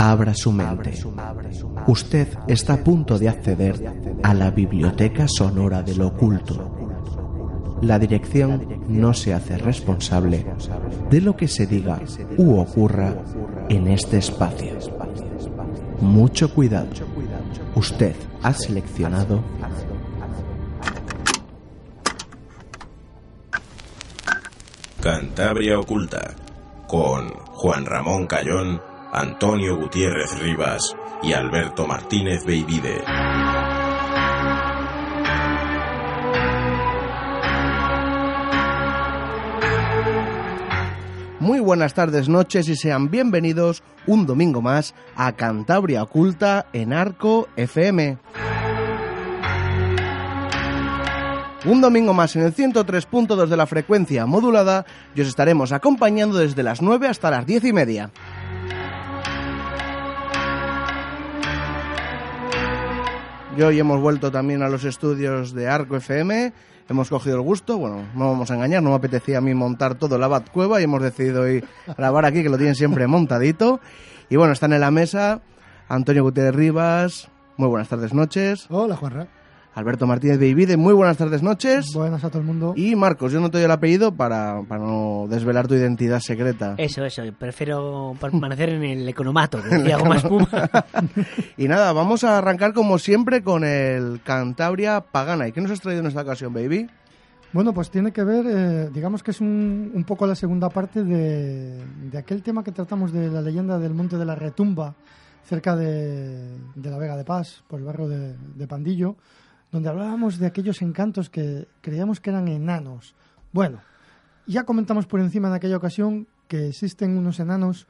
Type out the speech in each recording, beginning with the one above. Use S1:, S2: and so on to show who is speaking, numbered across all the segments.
S1: abra su mente. Usted está a punto de acceder a la biblioteca sonora del oculto. La dirección no se hace responsable de lo que se diga u ocurra en este espacio. Mucho cuidado. Usted ha seleccionado
S2: Cantabria Oculta con Juan Ramón Cayón, Antonio Gutiérrez Rivas y Alberto Martínez Beivide.
S3: Muy buenas tardes, noches y sean bienvenidos un domingo más a Cantabria Oculta en Arco FM. Un domingo más en el 103.2 de la frecuencia modulada y os estaremos acompañando desde las 9 hasta las 10 y media. Y hoy hemos vuelto también a los estudios de Arco FM, hemos cogido el gusto, bueno, no vamos a engañar, no me apetecía a mí montar todo la Bat Cueva y hemos decidido hoy grabar aquí, que lo tienen siempre montadito. Y bueno, están en la mesa Antonio Gutiérrez Rivas, muy buenas tardes, noches.
S4: Hola, Juanra.
S3: Alberto Martínez Beivide, muy buenas tardes, noches.
S4: Buenas a todo el mundo.
S3: Y Marcos, yo no te doy el apellido para, para no desvelar tu identidad secreta.
S5: Eso, eso, prefiero permanecer en el economato, decía algo más puma.
S3: y nada, vamos a arrancar como siempre con el Cantabria Pagana. ¿Y qué nos has traído en esta ocasión, baby?
S4: Bueno, pues tiene que ver, eh, digamos que es un, un, poco la segunda parte de, de, aquel tema que tratamos de la leyenda del Monte de la Retumba, cerca de, de la Vega de Paz, por el barrio de, de Pandillo donde hablábamos de aquellos encantos que creíamos que eran enanos. Bueno, ya comentamos por encima en aquella ocasión que existen unos enanos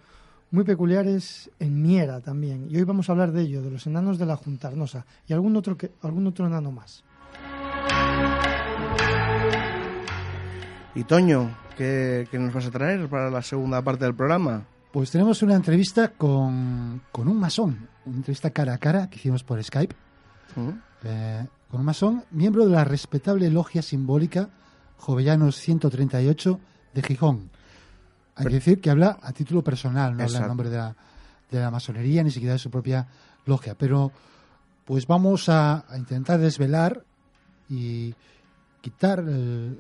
S4: muy peculiares en Miera también. Y hoy vamos a hablar de ello, de los enanos de la Juntarnosa y algún otro, que, algún otro enano más.
S3: Y Toño, ¿qué, ¿qué, nos vas a traer para la segunda parte del programa?
S6: Pues tenemos una entrevista con, con un masón, una entrevista cara a cara que hicimos por Skype. Uh -huh. eh, con un masón, miembro de la respetable logia simbólica Jovellanos 138 de Gijón. Hay que decir que habla a título personal, no Exacto. habla en nombre de la, de la masonería ni siquiera de su propia logia. Pero pues vamos a, a intentar desvelar y quitar el,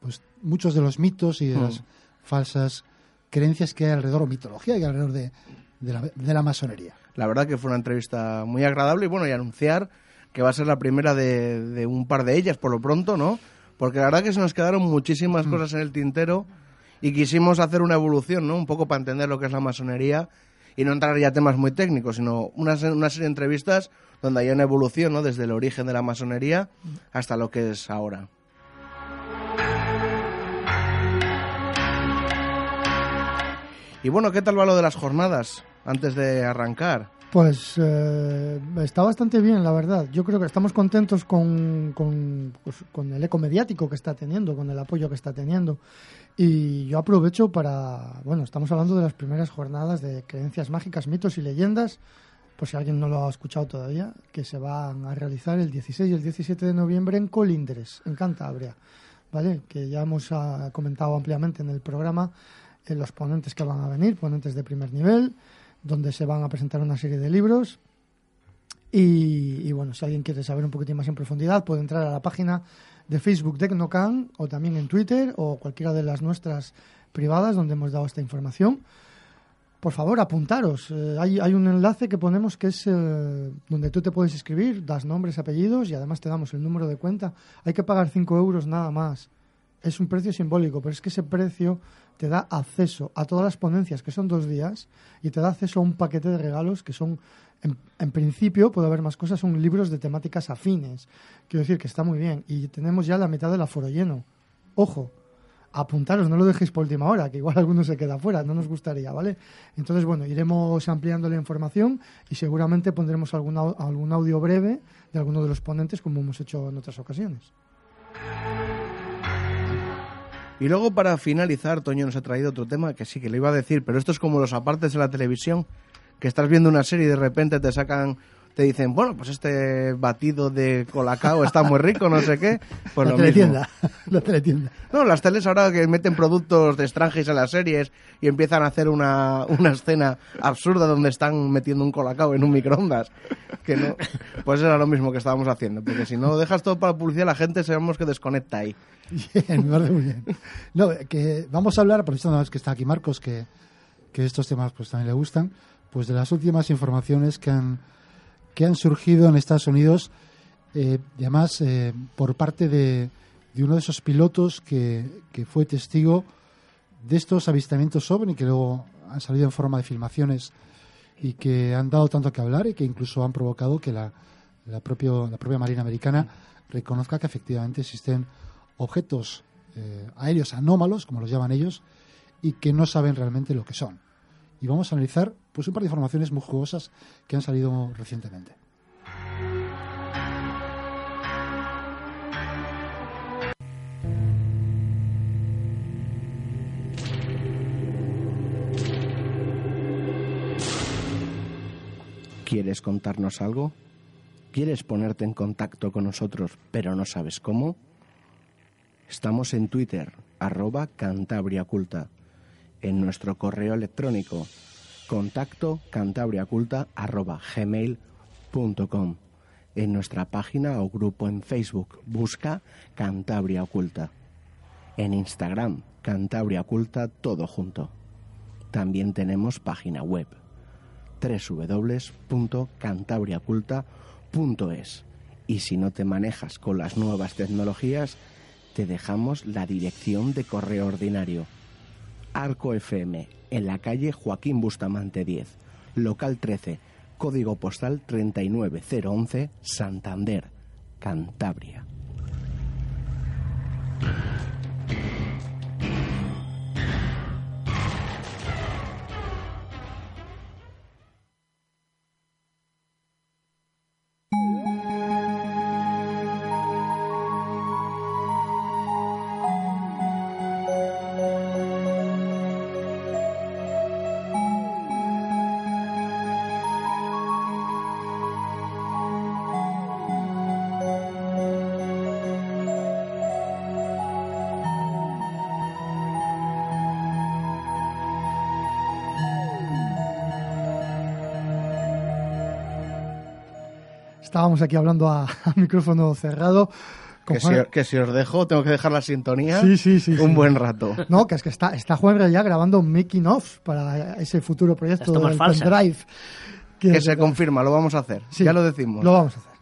S6: pues muchos de los mitos y de las falsas creencias que hay alrededor, o mitología que hay alrededor de, de, la, de la masonería.
S3: La verdad que fue una entrevista muy agradable y bueno, y anunciar que va a ser la primera de, de, un par de ellas por lo pronto, ¿no? Porque la verdad que se nos quedaron muchísimas mm. cosas en el tintero y quisimos hacer una evolución, ¿no? Un poco para entender lo que es la masonería y no entrar ya a temas muy técnicos, sino una, una serie de entrevistas donde haya una evolución, ¿no? Desde el origen de la masonería hasta lo que es ahora. Y bueno, ¿qué tal va lo de las jornadas antes de arrancar?
S4: Pues eh, está bastante bien, la verdad. Yo creo que estamos contentos con, pues, con, el eco mediático que está teniendo, con el apoyo que está teniendo. Y yo aprovecho para, bueno, estamos hablando de las primeras jornadas de creencias mágicas, mitos y leyendas, por si alguien no lo ha escuchado todavía, que se van a realizar el 16 y el 17 de noviembre en Colindres, en Cantabria, ¿vale? Que ya hemos uh, comentado ampliamente en el programa eh, los ponentes que van a venir, ponentes de primer nivel, donde se van a presentar una serie de libros. Y, bueno, si alguien quiere saber un poquitín más en profundidad, puede entrar a la página de Facebook de Tecnocan o también en Twitter o cualquiera de las nuestras privadas donde hemos dado esta información. Por favor, apuntaros. Eh, hay, hay, un enlace que ponemos que es eh, donde tú te puedes escribir, das nombres, apellidos y además te damos el número de cuenta. Hay que pagar 5 euros nada más. Es un precio simbólico, pero es que ese precio te da acceso a todas las ponencias, que son dos días, y te da acceso a un paquete de regalos que son, en, principio, puede haber más cosas, son libros de temáticas afines. Quiero decir que está muy bien. Y tenemos ya la mitad del aforo lleno. Ojo, apuntaros, no lo dejéis por última hora, que igual alguno se queda fuera, no nos gustaría, ¿vale? Entonces, bueno, iremos ampliando la información y seguramente pondremos algún, algún audio breve de alguno de los ponentes, como hemos hecho en otras ocasiones.
S3: Y luego para finalizar, Toño nos ha traído otro tema que sí que le iba a decir, pero esto es como los apartes de la televisión, que estás viendo una serie y de repente te sacan te dicen, bueno, pues este batido de colacao está muy rico, no sé qué. Pues
S4: la
S3: lo
S4: teletienda.
S3: mismo.
S4: La teletienda.
S3: No, las teles ahora que meten productos de extranjeros a las series y empiezan a hacer una, una escena absurda donde están metiendo un colacao en un microondas. Que no, pues era lo mismo que estábamos haciendo, porque si no dejas todo para publicidad, la gente sabemos que desconecta ahí.
S6: Bien, me parece muy bien. No, que vamos a hablar, por eso que está aquí Marcos, que, que estos temas pues también le gustan, pues de las últimas informaciones que han, que han surgido en Estados Unidos, eh, además eh, por parte de, uno de esos pilotos que, fue testigo de estos avistamientos ovni que luego han salido en forma de filmaciones y que han dado tanto que hablar y que incluso han provocado que la, la, propio, la propia Marina Americana reconozca que efectivamente existen objetos eh, aéreos anómalos, como los llaman ellos, y que no saben realmente lo que son. Y vamos a analizar pues un par de informaciones muy jugosas que han salido recientemente.
S1: ¿Quieres contarnos algo? ¿Quieres ponerte en contacto con nosotros pero no sabes cómo? Estamos en Twitter, arroba cantabriaculta, en nuestro correo electrónico, contacto cantabriaculta arroba gmail.com, en nuestra página o grupo en Facebook, busca Cantabria Oculta, en Instagram, Cantabria Oculta, todo junto. También tenemos página web www.cantabriaculta.es. Y si no te manejas con las nuevas tecnologías, te dejamos la dirección de correo ordinario. Arco FM, en la calle Joaquín Bustamante 10, local 13, código postal 39011, Santander, Cantabria.
S4: Estábamos aquí hablando a, a micrófono cerrado.
S3: Que si, que si os dejo, tengo que dejar la sintonía
S4: Sí, sí, sí,
S3: un
S4: sí.
S3: buen rato.
S4: No, que es que está, está Juan ya grabando un making of para ese futuro proyecto del pendrive.
S3: Que se confirma, lo vamos a hacer.
S4: Sí,
S3: ya lo decimos.
S4: Lo vamos a hacer.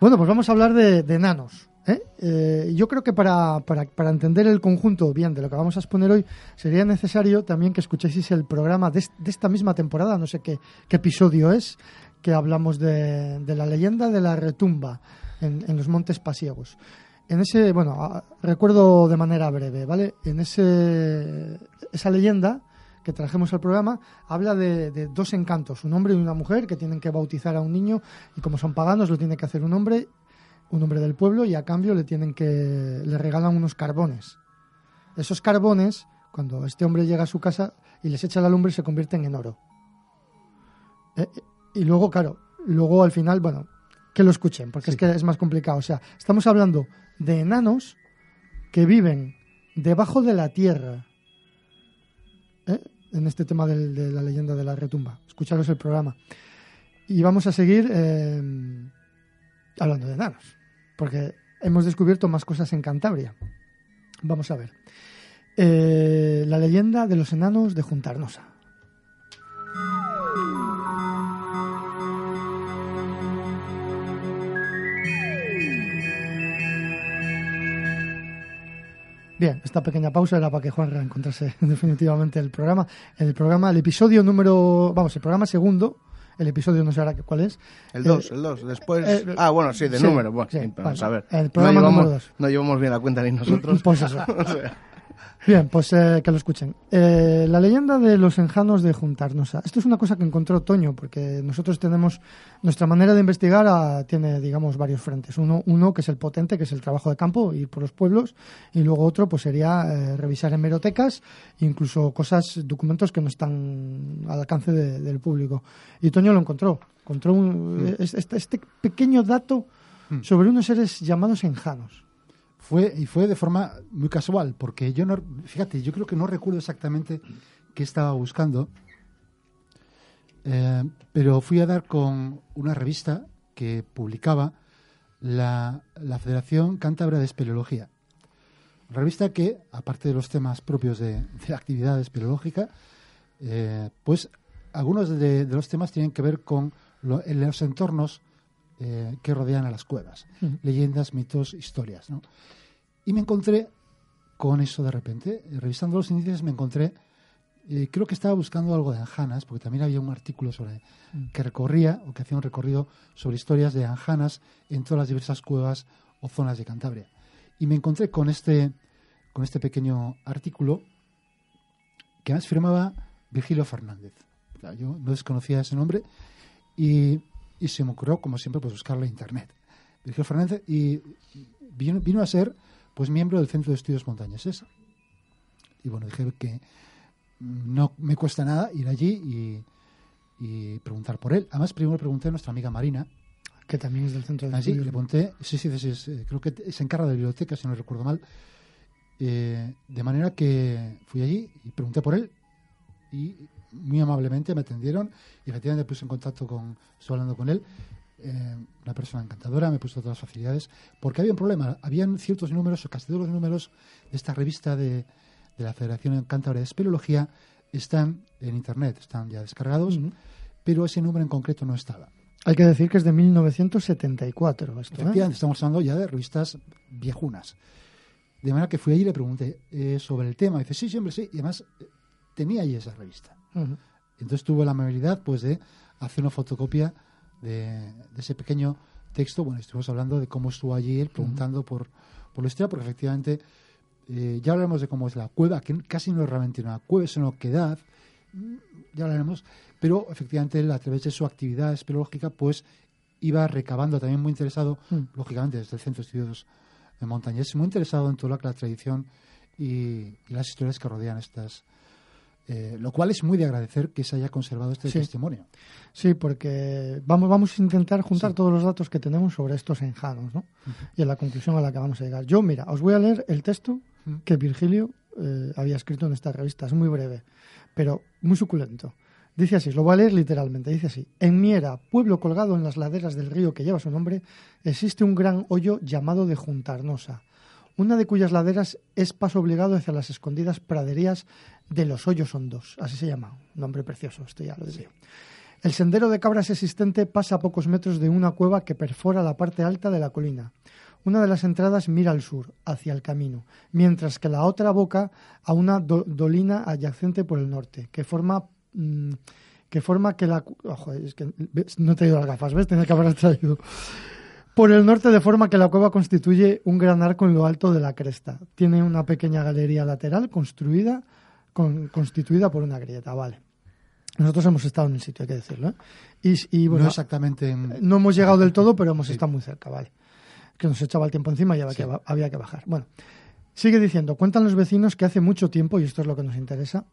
S4: Bueno, pues vamos a hablar de, de enanos. ¿eh? Eh, yo creo que para, para, para entender el conjunto bien de lo que vamos a exponer hoy, sería necesario también que escuchéis el programa de, de esta misma temporada, no sé qué, qué episodio es, que hablamos de, de la leyenda de la retumba en, los Montes Pasiegos. En ese, bueno, recuerdo de manera breve, ¿vale? En ese, esa leyenda que trajimos al programa habla de, dos encantos, un hombre y una mujer que tienen que bautizar a un niño y como son paganos lo tiene que hacer un hombre, un hombre del pueblo y a cambio le tienen que le regalan unos carbones. Esos carbones, cuando este hombre llega a su casa y les echa la lumbre, se convierten en oro. Eh, y luego, claro, luego al final, bueno, que lo escuchen, porque es que es más complicado. O sea, estamos hablando de enanos que viven debajo de la tierra. ¿eh? En este tema del- de, la leyenda de la retumba. Escucharos el programa. Y vamos a seguir eh, hablando de enanos, porque hemos descubierto más cosas en Cantabria. Vamos a ver. Eh, la leyenda de los enanos de Juntarnosa. Bien, esta pequeña pausa era para que Juan encontrase definitivamente el programa. El programa, el episodio número, vamos, el programa segundo, el episodio no sé ahora cuál es.
S3: El
S4: Eh,
S3: 2, el 2. Después.
S4: eh,
S3: ah, bueno, sí, de
S4: sí,
S3: número. Bueno,
S4: sí,
S3: vamos a ver.
S4: El programa
S3: no, llevamos,
S4: número dos.
S3: no llevamos bien la cuenta ni nosotros.
S4: Pues eso.
S3: O sea,
S4: Bien, pues eh, que lo escuchen. Eh, la leyenda de los enjanos de Juntarnosa. Esto es una cosa que encontró Toño, porque nosotros tenemos nuestra manera de investigar ah, tiene, digamos, varios frentes. Uno, uno que es el potente, que es el trabajo de campo, ir por los pueblos, y luego otro, pues sería eh, revisar hemerotecas, incluso cosas, documentos que no están al alcance de- del público. Y Toño lo encontró. Encontró un- es- este, este pequeño dato sobre unos seres llamados enjanos.
S6: Fue, y fue de forma muy casual, porque yo no, fíjate, yo creo que no recuerdo exactamente qué estaba buscando, eh, pero fui a dar con una revista que publicaba la, la Federación Cántabra de Espeleología. Revista que, aparte de los temas propios de, de la actividad espeleológica, eh, pues algunos de, de los temas tienen que ver con lo- los entornos eh, que rodean a las cuevas,
S4: Ujú.
S6: leyendas, mitos, historias. ¿no? Y me encontré con eso de repente, eh, revisando los índices me encontré, eh, creo que estaba buscando algo de anjanas, porque también había un artículo sobre que recorría o que hacía un recorrido sobre historias de anjanas en todas las diversas cuevas o zonas de Cantabria. Y me encontré con este, con este pequeño artículo que además firmaba Virgilio Fernández. Claro, yo no desconocía ese nombre y, y se me ocurrió, como siempre, pues buscarlo en internet. Virgilio Fernández y vino, vino a ser pues miembro del Centro de Estudios Montañeses. Y bueno, dije que no me cuesta nada ir allí y, y preguntar por él. Además, primero pregunté a nuestra amiga Marina,
S4: que también es del centro de
S6: Así,
S4: estudios.
S6: le pregunté, sí, sí, sí, sí, creo que se encarga de biblioteca, si no recuerdo mal. Eh, de manera que fui allí y pregunté por él y muy amablemente me atendieron y efectivamente puse en contacto con, estoy hablando con él, eh, una persona encantadora, me puso todas las facilidades, porque había un problema, habían ciertos números, o casi todos los números de esta revista de, de la Federación Cántabra de Espeleología están en internet, están ya descargados, pero ese número en concreto no estaba.
S4: Hay que decir que es de 1974 esto, ¿eh?
S6: Efectivamente, estamos hablando ya de revistas viejunas. De manera que fui allí y le pregunté eh, sobre el tema. Y dice, sí, siempre sí. Y además tenía allí esa revista. Entonces tuve la amabilidad pues, de hacer una fotocopia de, de ese pequeño texto. Bueno, estuvimos hablando de cómo estuvo allí él, preguntando por, por la historia, porque efectivamente eh, ya hablaremos de cómo es la cueva, que casi no es realmente una cueva, es una oquedad. Mm, Ya hablaremos. Pero efectivamente él, a través de su actividad espeleológica, pues iba recabando, también muy interesado,
S4: Mm.
S6: lógicamente desde el Centro de Estudios de Montañés, muy interesado en toda la tradición y, y las historias que rodean estas. Eh, lo cual es muy de agradecer que se haya conservado este
S4: Sí.
S6: testimonio.
S4: Sí, porque vamos, vamos a intentar juntar
S6: Sí.
S4: todos los datos que tenemos sobre estos enjanos, ¿no? Y a la conclusión a la que vamos a llegar. Yo, mira, os voy a leer el texto que Virgilio eh, había escrito en esta revista. Es muy breve, pero muy suculento. Dice así, lo voy a leer literalmente. Dice así: En Miera, pueblo colgado en las laderas del río que lleva su nombre, existe un gran hoyo llamado de Juntarnosa, una de cuyas laderas es paso obligado hacia las escondidas praderías de los Hoyos Hondos. Así se llama. Nombre precioso, esto ya lo decía. El sendero de cabras existente pasa a pocos metros de una cueva que perfora la parte alta de la colina. Una de las entradas mira al sur, hacia el camino, mientras que la otra boca a una do- dolina adyacente por el norte, que forma mm, que forma que la ojo, es que no he traído las gafas, ¿ves? Tenía que haber traído. Por el norte, de forma que la cueva constituye un gran arco en lo alto de la cresta. Tiene una pequeña galería lateral construida, con- constituida por una grieta, vale. Nosotros hemos estado en el sitio, hay que decirlo. ¿eh? Y, y, bueno,
S6: no exactamente en-
S4: no hemos llegado del todo, pero hemos estado muy cerca, vale. Que nos echaba el tiempo encima y había, que, había que bajar. Bueno, sigue diciendo, cuentan los vecinos que hace mucho tiempo, y esto es lo que nos interesa,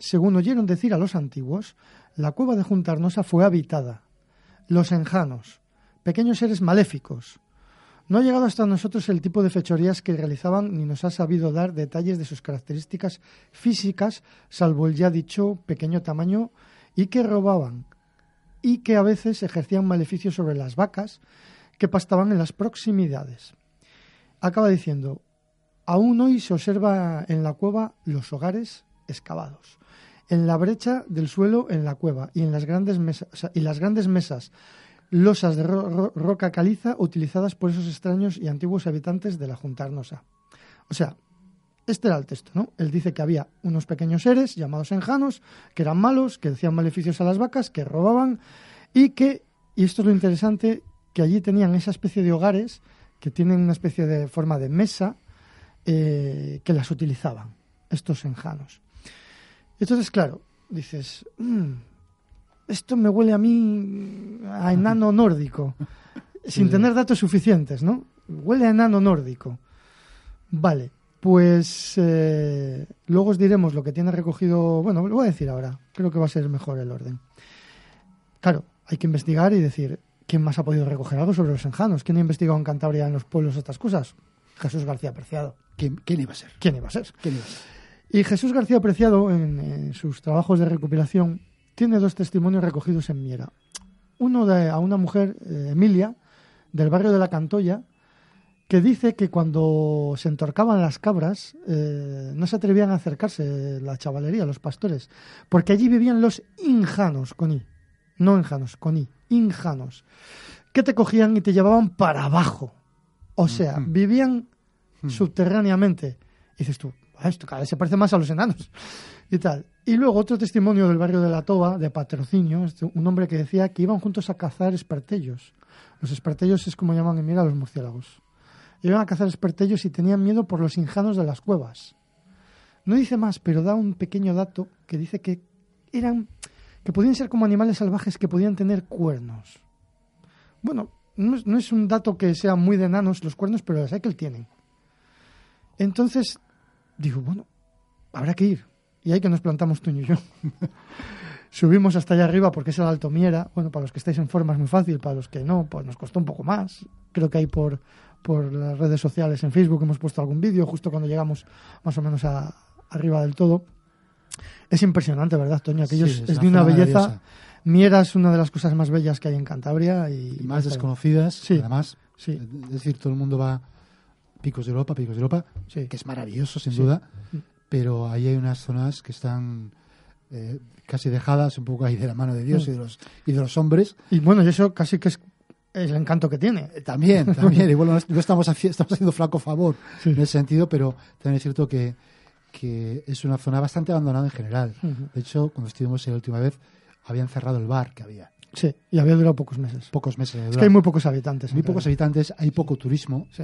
S4: según oyeron decir a los antiguos, la cueva de Juntarnosa fue habitada. Los enjanos, pequeños seres maléficos. No ha llegado hasta nosotros el tipo de fechorías que realizaban ni nos ha sabido dar detalles de sus características físicas, salvo el ya dicho pequeño tamaño, y que robaban, y que a veces ejercían maleficios sobre las vacas que pastaban en las proximidades. Acaba diciendo, aún hoy se observa en la cueva los hogares excavados, en la brecha del suelo en la cueva y en las grandes mesas, o sea, y las grandes mesas losas de ro- ro- roca caliza utilizadas por esos extraños y antiguos habitantes de la Juntarnosa. O sea, este era el texto, ¿no? Él dice que había unos pequeños seres llamados enjanos, que eran malos, que decían maleficios a las vacas, que robaban y que, y esto es lo interesante, que allí tenían esa especie de hogares que tienen una especie de forma de mesa eh, que las utilizaban, estos enjanos. Entonces, claro, dices, "Mm, esto me huele a mí a enano nórdico, sin tener datos suficientes, ¿no? Huele a enano nórdico. Vale, pues eh, luego os diremos lo que tiene recogido. Bueno, lo voy a decir ahora. Creo que va a ser mejor el orden. Claro, hay que investigar y decir, ¿quién más ha podido recoger algo sobre los enjanos? ¿Quién ha investigado en Cantabria, en los pueblos, estas cosas? Jesús García Preciado.
S6: ¿Quién, quién iba a ser?
S4: ¿Quién iba a ser?
S6: ¿Quién iba a ser?
S4: Y Jesús García Preciado, en, en sus trabajos de recopilación, tiene dos testimonios recogidos en Miera. Uno de a una mujer, eh, Emilia, del barrio de la Cantoya, que dice que cuando se entorcaban las cabras eh, no se atrevían a acercarse la chavalería, los pastores, porque allí vivían los injanos, con I, no enjanos, con I, injanos, que te cogían y te llevaban para abajo. O sea,
S6: Ujú.
S4: vivían
S6: Mm.
S4: subterráneamente. Y dices tú, "Ah, esto cada vez se parece más a los enanos y tal. Y luego otro testimonio del barrio de la Toba, de patrocinio, un hombre que decía que iban juntos a cazar espartellos. Los espartellos es como llaman en Mira a los murciélagos. Iban a cazar espartellos y tenían miedo por los injanos de las cuevas. No dice más, pero da un pequeño dato que dice que eran que podían ser como animales salvajes que podían tener cuernos. Bueno, no es, no es un dato que sea muy de enanos los cuernos, pero hay que el tienen. Entonces, digo, bueno, habrá que ir. Y ahí que nos plantamos Toño y yo. Subimos hasta allá arriba porque es el Alto Miera. Bueno, para los que estáis en forma es muy fácil, para los que no, pues nos costó un poco más. Creo que hay por, por las redes sociales, en Facebook, hemos puesto algún vídeo justo cuando llegamos más o menos a, arriba del todo. Es impresionante, ¿verdad, Toño? Aquello
S6: Sí,
S4: es,
S6: es
S4: de una belleza. Miera es una de las cosas más bellas que hay en Cantabria y,
S6: Y más desconocidas,
S4: Sí.
S6: además.
S4: Sí.
S6: Es decir, todo el mundo va Picos de Europa, Picos de Europa,
S4: Sí.
S6: que es maravilloso, sin duda,
S4: Mm.
S6: Pero ahí hay unas zonas que están eh, casi dejadas un poco ahí de la mano de Dios
S4: Mm.
S6: y, de los, y de los hombres.
S4: Y bueno, y eso casi que es el encanto que tiene.
S6: Eh, También, también, igual no, no estamos, estamos haciendo flaco favor
S4: Sí.
S6: en ese sentido, pero también es cierto que, que es una zona bastante abandonada en general.
S4: Ujú.
S6: De hecho, cuando estuvimos la última vez, habían cerrado el bar que había.
S4: Sí, y había durado pocos meses.
S6: Pocos meses
S4: Es que hay muy pocos habitantes.
S6: Muy pocos habitantes, hay poco turismo.
S4: Sí.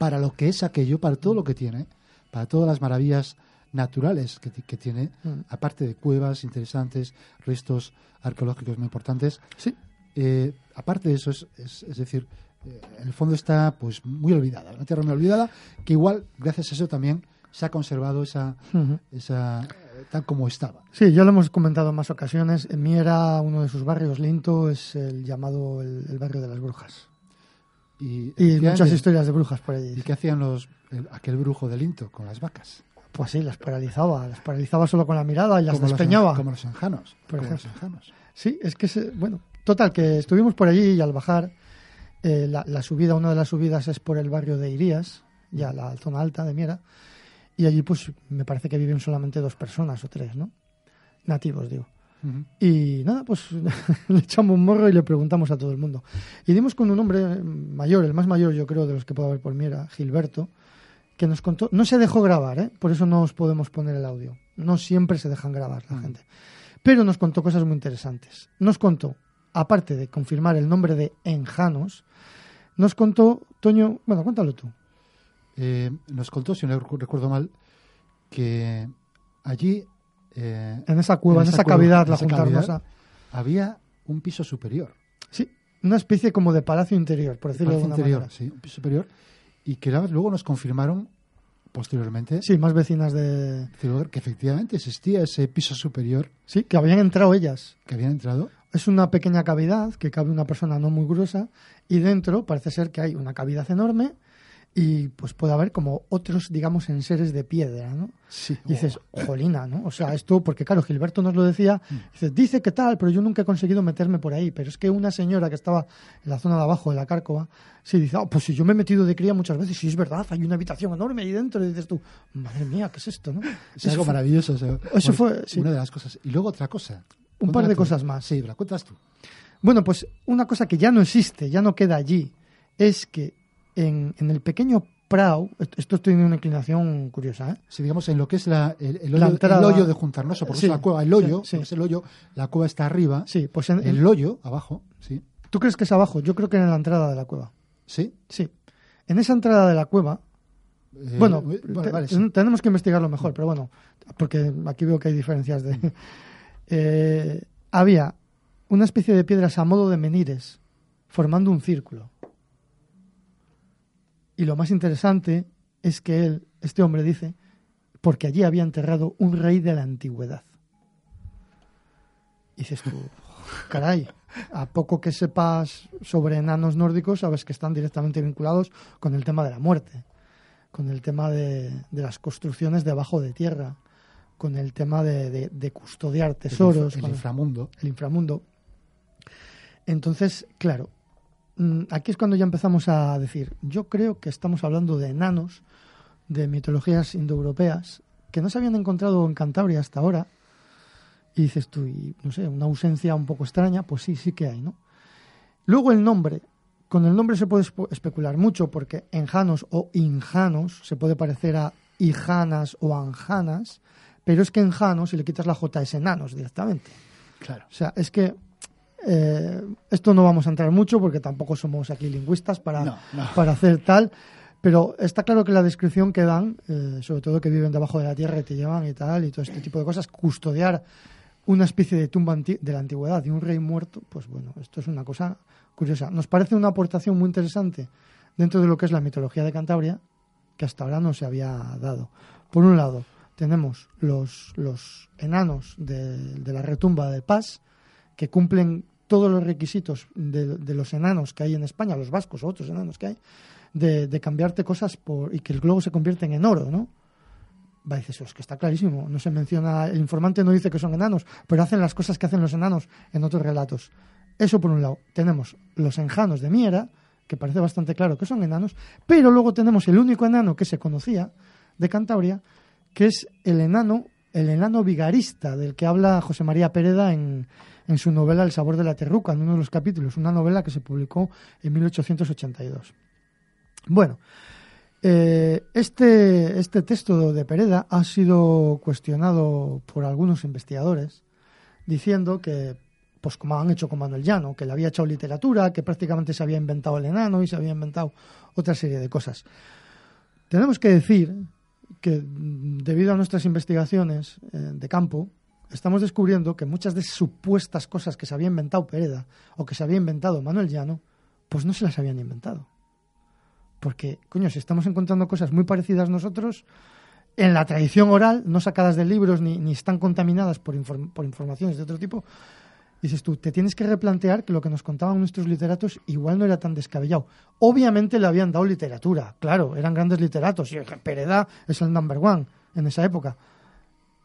S6: Para lo que es aquello, para todo lo que tiene, para todas las maravillas naturales que, que tiene,
S4: Mm.
S6: aparte de cuevas interesantes, restos arqueológicos muy importantes,
S4: Sí,
S6: eh, aparte de eso, es, es, es decir, eh, en el fondo está pues muy olvidada, una tierra muy olvidada, que igual, gracias a eso también se ha conservado esa,
S4: Ujú.
S6: esa eh, tal como estaba.
S4: Sí, ya lo hemos comentado en más ocasiones. En Miera, uno de sus barrios, Linto, es el llamado el, el barrio de las brujas.
S6: Y,
S4: Y
S6: ¿qué
S4: muchas historias de brujas por allí.
S6: ¿Y qué hacían los, el- aquel brujo del Linto con las vacas?
S4: Pues sí, las paralizaba. Las paralizaba solo con la mirada y las
S6: como
S4: despeñaba.
S6: Los, como los enjanos.
S4: Por
S6: como los enjanos.
S4: Sí, es que, se- bueno, total, que estuvimos por allí y al bajar, eh, la, la subida, una de las subidas es por el barrio de Irías, ya la zona alta de Miera, y allí pues me parece que viven solamente dos personas o tres, ¿no? Nativos, digo. Y nada, pues le echamos un morro y le preguntamos a todo el mundo. Y dimos con un hombre mayor, el más mayor yo creo de los que puedo haber por Miera, Gilberto, que nos contó, no se dejó grabar, ¿eh? por eso no os podemos poner el audio. No siempre se dejan grabar la
S6: Mm.
S4: gente. Pero nos contó cosas muy interesantes. Nos contó, aparte de confirmar el nombre de Enjanos, nos contó, Toño, bueno, cuéntalo tú.
S6: Eh, nos contó, si no recu- recuerdo mal, que allí eh,
S4: En esa cueva, en
S6: En
S4: esa,
S6: cueva,
S4: cavidad,
S6: en
S4: la
S6: esa
S4: Junta
S6: cavidad.
S4: Hermosa.
S6: había un piso superior.
S4: Sí, una especie como de palacio interior, por decirlo de alguna
S6: interior,
S4: manera.
S6: sí, un piso superior. Y que luego nos confirmaron posteriormente
S4: Sí, más vecinas de...
S6: que efectivamente existía ese piso superior
S4: Sí, que habían entrado ellas.
S6: que habían entrado.
S4: Es una pequeña cavidad que cabe una persona no muy gruesa y dentro parece ser que hay una cavidad enorme y pues puede haber como otros, digamos, enseres de piedra, ¿no?
S6: Sí.
S4: Y dices, jolina, ¿no? O sea, esto, porque claro, Gilberto nos lo decía, dice, dice que tal, pero yo nunca he conseguido meterme por ahí. Pero es que una señora que estaba en la zona de abajo de la Cárcova, sí dice, "Ah, pues si yo me he metido de cría muchas veces, y es verdad, hay una habitación enorme ahí dentro, y dices tú, madre mía, ¿qué es esto, no?
S6: Es algo
S4: fue-
S6: maravilloso. o sea,
S4: Eso
S6: bueno,
S4: fue, sí.
S6: una de las cosas. Y luego otra cosa.
S4: Un par de
S6: tú.
S4: cosas más.
S6: Sí, la cuentas tú.
S4: Bueno, pues una cosa que ya no existe, ya no queda allí, es que en, en el pequeño Prau, esto- tiene una inclinación curiosa, ¿eh?
S6: Si digamos en lo que es la, el, el
S4: La
S6: hoyo,
S4: entrada-
S6: el hoyo de Juntarnoso, por
S4: Sí,
S6: eso la cueva, el hoyo,
S4: sí,
S6: es el hoyo, la cueva está arriba,
S4: Sí, pues en-
S6: el hoyo abajo, sí,
S4: ¿tú crees que es abajo? Yo creo que en la entrada de la cueva.
S6: sí.
S4: Sí. En esa entrada de la cueva,
S6: Eh,
S4: bueno, te-
S6: vale,
S4: tenemos que investigarlo mejor, pero bueno, porque aquí veo que hay diferencias de... Eh, había una especie de piedras a modo de menires formando un círculo. Y lo más interesante es que él, este hombre dice, porque allí había enterrado un rey de la antigüedad. Y dices tú, caray, a poco que sepas sobre enanos nórdicos, sabes que están directamente vinculados con el tema de la muerte, con el tema de, de las construcciones debajo de tierra, con el tema de, de- de custodiar tesoros,
S6: el inframundo.
S4: el inframundo. Entonces, claro, aquí es cuando ya empezamos a decir, yo creo que estamos hablando de enanos, de mitologías indoeuropeas, que no se habían encontrado en Cantabria hasta ahora. Y dices tú, y, no sé, una ausencia un poco extraña, pues sí, sí que hay, ¿no? Luego el nombre. Con el nombre se puede espe- especular mucho porque enjanos o injanos se puede parecer a hijanas o anjanas, pero es que enjanos, si le quitas la J, es enanos directamente.
S6: Claro.
S4: O sea, es que eh, esto no vamos a entrar mucho porque tampoco somos aquí lingüistas para,
S6: No, no.
S4: para hacer tal. Pero está claro que la descripción que dan, eh, sobre todo que viven debajo de la tierra y te llevan y tal, y todo este tipo de cosas, custodiar una especie de tumba de la antigüedad de un rey muerto, pues bueno, esto es una cosa curiosa. Nos parece una aportación muy interesante dentro de lo que es la mitología de Cantabria, que hasta ahora no se había dado. Por un lado, tenemos los, los enanos de, de la retumba de Paz, que cumplen todos los requisitos de, los enanos que hay en España, los vascos o otros enanos que hay, de, de cambiarte cosas por, y que el globo se convierten en oro, ¿no? Va, dices, es que está clarísimo, no se menciona, el informante no dice que son enanos, pero hacen las cosas que hacen los enanos en otros relatos. Eso por un lado. Tenemos los enjanos de Miera, que parece bastante claro que son enanos, pero luego tenemos el único enano que se conocía de Cantabria, que es el enano, el enano vigarista, del que habla José María Pereda en, en su novela El sabor de la terruca, en uno de los capítulos, una novela que se publicó en 1882. Bueno, eh, este, este texto de Pereda ha sido cuestionado por algunos investigadores diciendo que, pues como han hecho con Manuel Llano, que le había echado literatura, que prácticamente se había inventado el enano y se había inventado otra serie de cosas. Tenemos que decir que mm, debido a nuestras investigaciones eh, de campo, estamos descubriendo que muchas de supuestas cosas que se había inventado Pereda o que se había inventado Manuel Llano, pues no se las habían inventado. Porque, coño, si estamos encontrando cosas muy parecidas nosotros, en la tradición oral, no sacadas de libros ni, ni están contaminadas por, inform- por informaciones de otro tipo, dices tú, te tienes que replantear que lo que nos contaban nuestros literatos igual no era tan descabellado. Obviamente le habían dado literatura, claro, eran grandes literatos, y Pereda es el number one en esa época.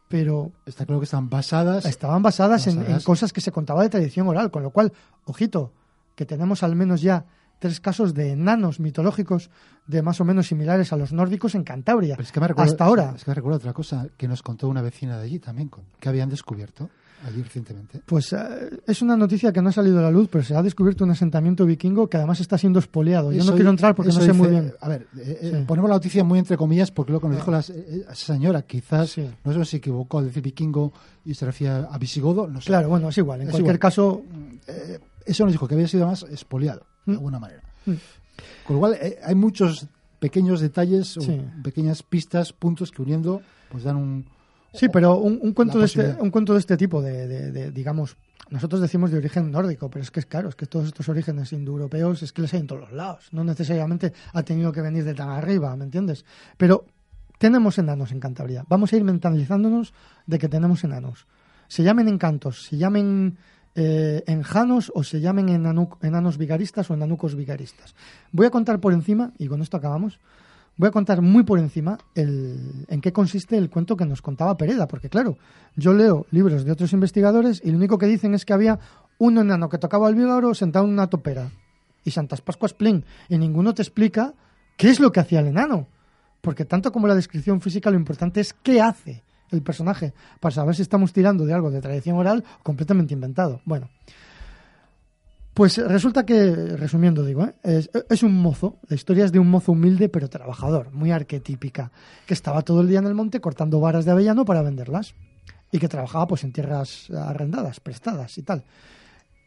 S4: Pero
S6: Está claro que están basadas.
S4: estaban basadas, en- En, cosas que se contaba de tradición oral, con lo cual, ojito, que tenemos al menos ya tres casos de enanos mitológicos de más o menos similares a los nórdicos en Cantabria.
S6: Pero es que me recuerda-
S4: hasta ahora.
S6: Es que me recuerdo otra cosa que nos contó una vecina de allí también, que habían descubierto allí recientemente.
S4: Pues eh, es una noticia que no ha salido a la luz, pero se ha descubierto un asentamiento vikingo que además está siendo expoliado. Yo
S6: Eso
S4: no quiero entrar porque no sé muy bien.
S6: A ver, eh, eh, ponemos la noticia muy entre comillas porque lo que nos dijo la, eh, esa señora, quizás,
S4: Sí.
S6: no sé si se equivocó al decir vikingo y se refiere a visigodo, no sé.
S4: Claro, bueno, es igual. En
S6: Es
S4: cualquier
S6: igual.
S4: caso,
S6: Eh, eso nos dijo que había sido más expoliado, de
S4: Mm.
S6: alguna manera.
S4: Mm.
S6: Con lo cual, eh, hay muchos pequeños detalles o
S4: Sí.
S6: pequeñas pistas, puntos que uniendo, pues dan un...
S4: Sí, pero un, un cuento de este, un cuento de este tipo, de, de- de, digamos, nosotros decimos de origen nórdico, pero es que es claro, es que todos estos orígenes indoeuropeos es que les hay en todos los lados. No necesariamente ha tenido que venir de tan arriba, ¿me entiendes? Pero tenemos enanos en Cantabria. Vamos a ir mentalizándonos de que tenemos enanos. Se llamen encantos, se llamen eh, enjanos o se llamen enanos vigaristas o enanucos vigaristas. Voy a contar por encima, y con esto acabamos, voy a contar muy por encima el, en qué consiste el cuento que nos contaba Pereda, porque claro, yo leo libros de otros investigadores y lo único que dicen es que había un enano que tocaba el vígaro sentado en una topera y Santas Pascuas Plin, y ninguno te explica qué es lo que hacía el enano, porque tanto como la descripción física lo importante es qué hace el personaje, para saber si estamos tirando de algo de tradición oral completamente inventado. Bueno, pues resulta que, resumiendo digo, ¿eh? es, es un mozo, la historia es de un mozo humilde pero trabajador, muy arquetípica, que estaba todo el día en el monte cortando varas de avellano para venderlas y que trabajaba pues en tierras arrendadas, prestadas y tal.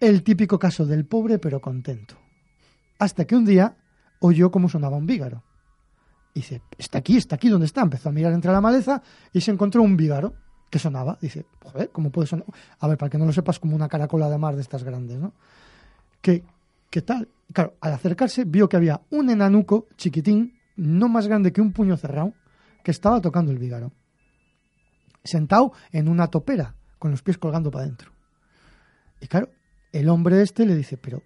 S4: El típico caso del pobre pero contento. Hasta que un día oyó cómo sonaba un vígaro. Dice, está aquí, está aquí, ¿dónde está? Empezó a mirar entre la maleza y se encontró un vígaro que sonaba. Dice, joder, ¿cómo puede sonar? A ver, para que no lo sepas, como una caracola de mar de estas grandes, ¿no? ¿Qué, qué tal? Claro, al acercarse vio que había un enanuco chiquitín, no más grande que un puño cerrado, que estaba tocando el vígaro. Sentado en una topera, con los pies colgando para adentro. Y claro, el hombre este le dice, pero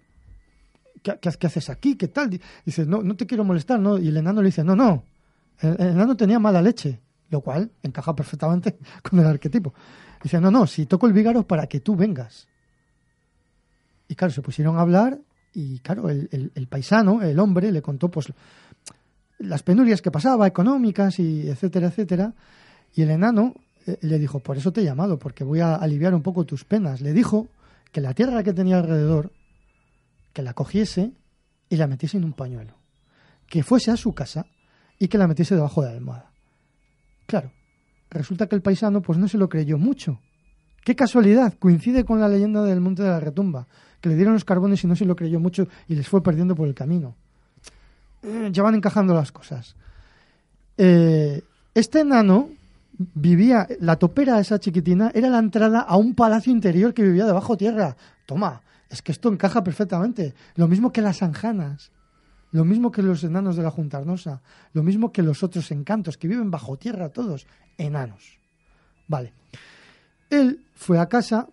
S4: ¿qué, haces aquí? ¿Qué tal? Dice, no, no te quiero molestar, ¿no? Y el enano le dice, no, no, el, enano tenía mala leche, lo cual encaja perfectamente con el arquetipo. Dice, no, no, si toco el vígaro para que tú vengas. Y claro, se pusieron a hablar y claro, el paisano, el hombre, le contó pues las penurias que pasaba, económicas y etcétera, etcétera. Y el enano eh, le dijo, por eso te he llamado, porque voy a aliviar un poco tus penas. Le dijo que la tierra que tenía alrededor, que la cogiese y la metiese en un pañuelo. Que fuese a su casa y que la metiese debajo de la almohada. Claro, resulta que el paisano pues no se lo creyó mucho. Qué casualidad, coincide con la leyenda del Monte de la Retumba, que le dieron los carbones y no se lo creyó mucho y les fue perdiendo por el camino. Eh, ya van encajando las cosas. Eh, este enano vivía, la topera esa chiquitina era la entrada a un palacio interior que vivía debajo tierra. Toma, es que esto encaja perfectamente. Lo mismo que las anjanas, lo mismo que los enanos de la Juntarnosa, lo mismo que los otros encantos que viven bajo tierra todos, enanos. Vale. Él fue a casa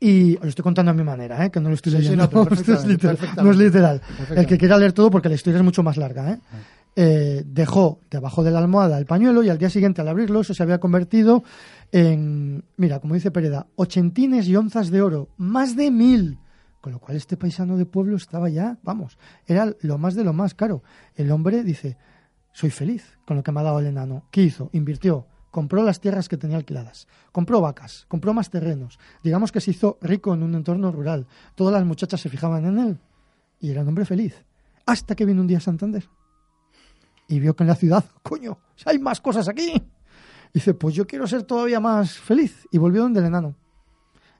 S4: y os lo estoy contando a mi manera, ¿eh? que no lo estoy
S6: Sí, sí,
S4: leyendo.
S6: no, pero
S4: Esto es literal, no es literal. El que quiera leer todo, porque la historia es mucho más larga. ¿eh? Eh, dejó debajo de la almohada el pañuelo y al día siguiente, al abrirlo, eso se había convertido mira, como dice Pereda, ochentines y onzas de oro, más de mil. Con lo cual este paisano de pueblo estaba ya, vamos, era lo más de lo más caro. El hombre dice, soy feliz con lo que me ha dado el enano. ¿Qué hizo? Invirtió, compró las tierras que tenía alquiladas, compró vacas, compró más terrenos. Digamos que se hizo rico en un entorno rural. Todas las muchachas se fijaban en él y era un hombre feliz. Hasta que vino un día a Santander y vio que en la ciudad, coño, hay más cosas aquí. Dice, pues yo quiero ser todavía más feliz. Y volvió donde el enano.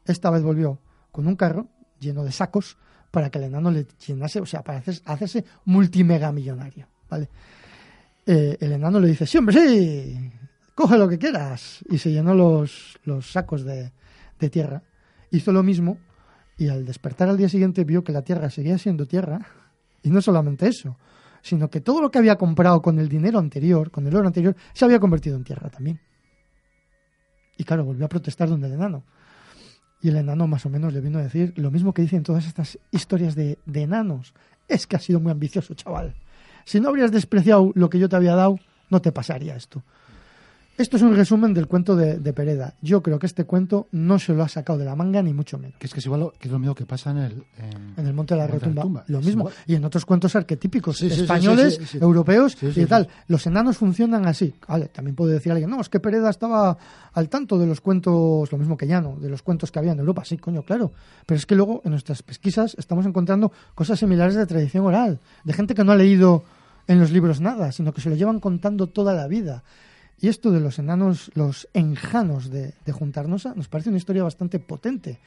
S4: Esta vez volvió con un carro lleno de sacos para que el enano le llenase, o sea, para hacer- hacerse multimega millonario. ¿vale? Eh, el enano le dice, sí, hombre, sí, coge lo que quieras. Y se llenó los, los sacos de, de tierra. Hizo lo mismo y al despertar al día siguiente vio que la tierra seguía siendo tierra. Y no solamente eso, sino que todo lo que había comprado con el dinero anterior, con el oro anterior, se había convertido en tierra también. Y claro, volvió a protestar donde el enano. Y el enano más o menos le vino a decir lo mismo que dicen todas estas historias de, de enanos. Es que has sido muy ambicioso, chaval. Si no habrías despreciado lo que yo te había dado, no te pasaría esto. Esto es un resumen del cuento de, de Pereda. Yo creo que este cuento no se lo ha sacado de la manga, ni mucho menos.
S6: Que es que es igual lo, que es lo mismo que pasa en el... En,
S4: En el Monte de la Retumba.
S6: Tumba.
S4: Lo mismo. Y en otros cuentos arquetípicos
S6: Sí,
S4: españoles,
S6: sí, sí, sí.
S4: europeos y tal. Los enanos funcionan así. Vale, también puede decir alguien, no, es que Pereda estaba al tanto de los cuentos, lo mismo que Llano, de los cuentos que había en Europa. Sí, coño, claro. Pero es que luego en nuestras pesquisas estamos encontrando cosas similares de tradición oral, de gente que no ha leído en los libros nada, sino que se lo llevan contando toda la vida. Y esto de los enanos, los enjanos de, de Juntarnosa, nos parece una historia bastante potente.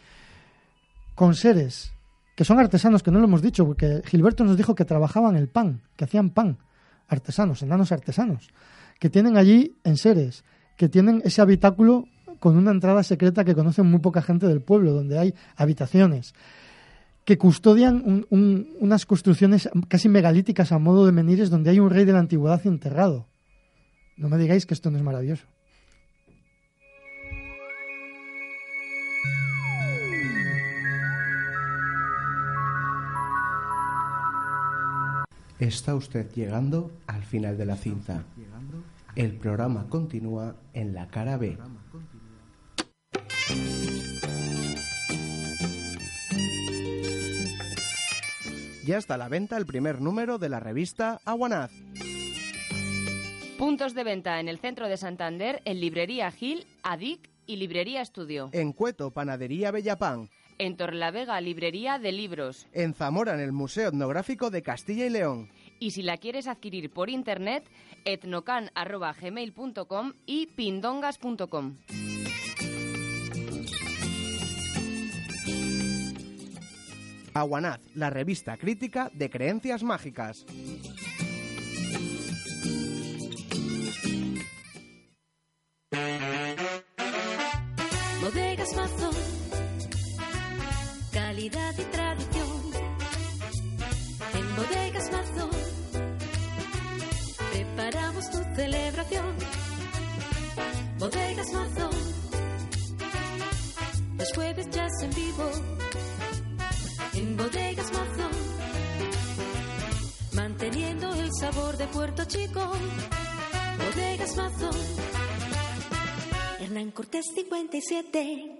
S4: Con seres que son artesanos, que no lo hemos dicho, porque Gilberto nos dijo que trabajaban el pan, que hacían pan. Artesanos, enanos artesanos. Que tienen allí en seres, que tienen ese habitáculo con una entrada secreta que conocen muy poca gente del pueblo, donde hay habitaciones que custodian un- un- unas construcciones casi megalíticas a modo de menires donde hay un rey de la antigüedad enterrado. No me digáis que esto no es maravilloso.
S1: Está usted llegando al final de la cinta. El programa continúa en la cara B.
S3: Ya está a la venta el primer número de la revista Aguanaz.
S7: Puntos de venta en el centro de Santander, en Librería Gil, Adic y Librería Estudio.
S3: En Cueto, Panadería Bellapán.
S7: En Torrelavega, Librería de Libros.
S3: En Zamora, en el Museo Etnográfico de Castilla y León.
S7: Y si la quieres adquirir por internet, etnocan.gmail.com y pindongas.com.
S3: Aguanaz, la revista crítica de creencias mágicas.
S8: 57.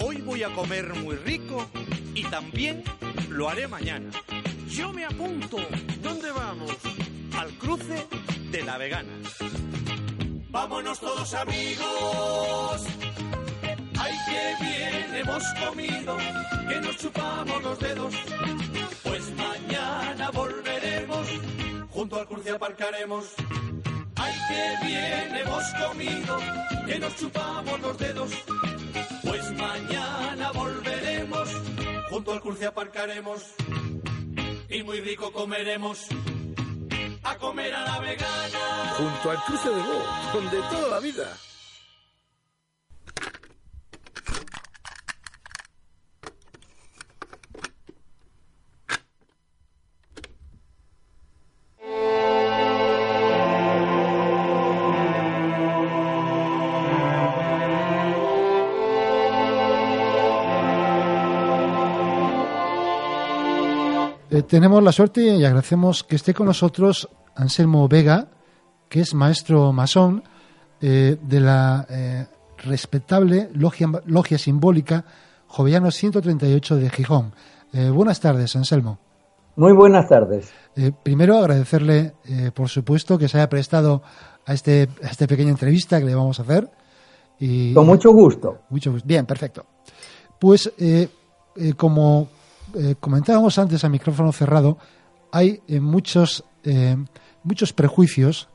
S9: Hoy voy a comer muy rico y también lo haré mañana. Yo me apunto. ¿Dónde vamos? Al cruce de la vegana. Vámonos todos amigos. Ay, qué bien hemos comido, que nos chupamos los dedos. Pues mañana volveremos, junto al cruce aparcaremos. Qué bien hemos comido, que nos chupamos los dedos. Pues mañana volveremos, junto al cruce aparcaremos. Y muy rico comeremos. A comer a la vegana.
S10: Junto al cruce de Go, donde toda la vida.
S6: Tenemos la suerte y agradecemos que esté con nosotros Anselmo Vega, que es maestro masón eh, de la eh, respetable logia, logia simbólica Jovellano 138 de Gijón. Eh, buenas tardes, Anselmo.
S11: Muy buenas tardes.
S6: Eh, primero agradecerle, por supuesto, que se haya prestado a este a esta pequeña entrevista que le vamos a hacer. Y,
S11: Con mucho gusto.
S6: Mucho gusto. Bien, perfecto. Pues, como eh, comentábamos antes a micrófono cerrado, hay eh, muchos, eh, muchos prejuicios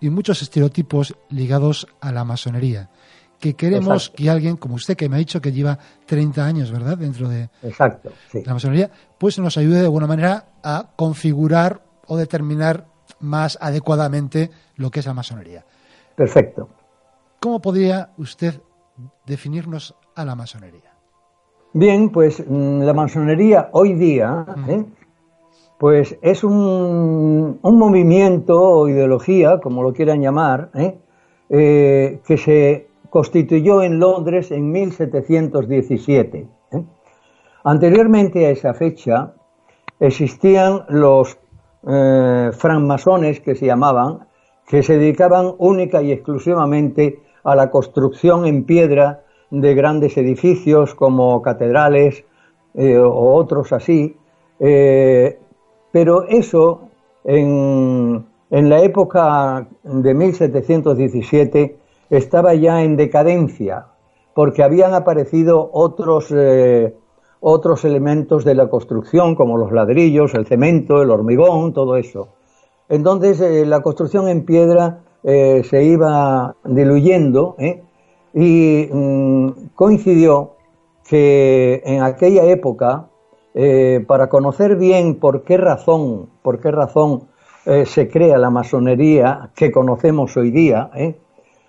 S6: y muchos estereotipos ligados a la masonería. Que queremos
S11: Exacto.
S6: que alguien, como usted, que me ha dicho que lleva 30 años, ¿verdad?, dentro de
S11: Exacto, sí.
S6: la masonería, pues nos ayude de alguna manera a configurar o determinar más adecuadamente lo que es la masonería.
S11: Perfecto.
S6: ¿Cómo podría usted definirnos a la masonería?
S11: Bien, pues mm, la masonería hoy día, ¿eh? pues es un, un movimiento o ideología, como lo quieran llamar, ¿eh? Eh, que se constituyó en Londres en 1717. ¿eh? Anteriormente a esa fecha existían los francmasones que se llamaban, que se dedicaban única y exclusivamente a la construcción en piedra de grandes edificios como catedrales eh, o otros así. Eh, pero eso en, en la época de 1717 estaba ya en decadencia, porque habían aparecido otros, eh, otros elementos de la construcción, como los ladrillos, el cemento, el hormigón, todo eso. Entonces la construcción en piedra se iba diluyendo. Y mm, coincidió que en aquella época, eh, para conocer bien por qué razón, por qué razón eh, se crea la masonería que conocemos hoy día, ¿eh?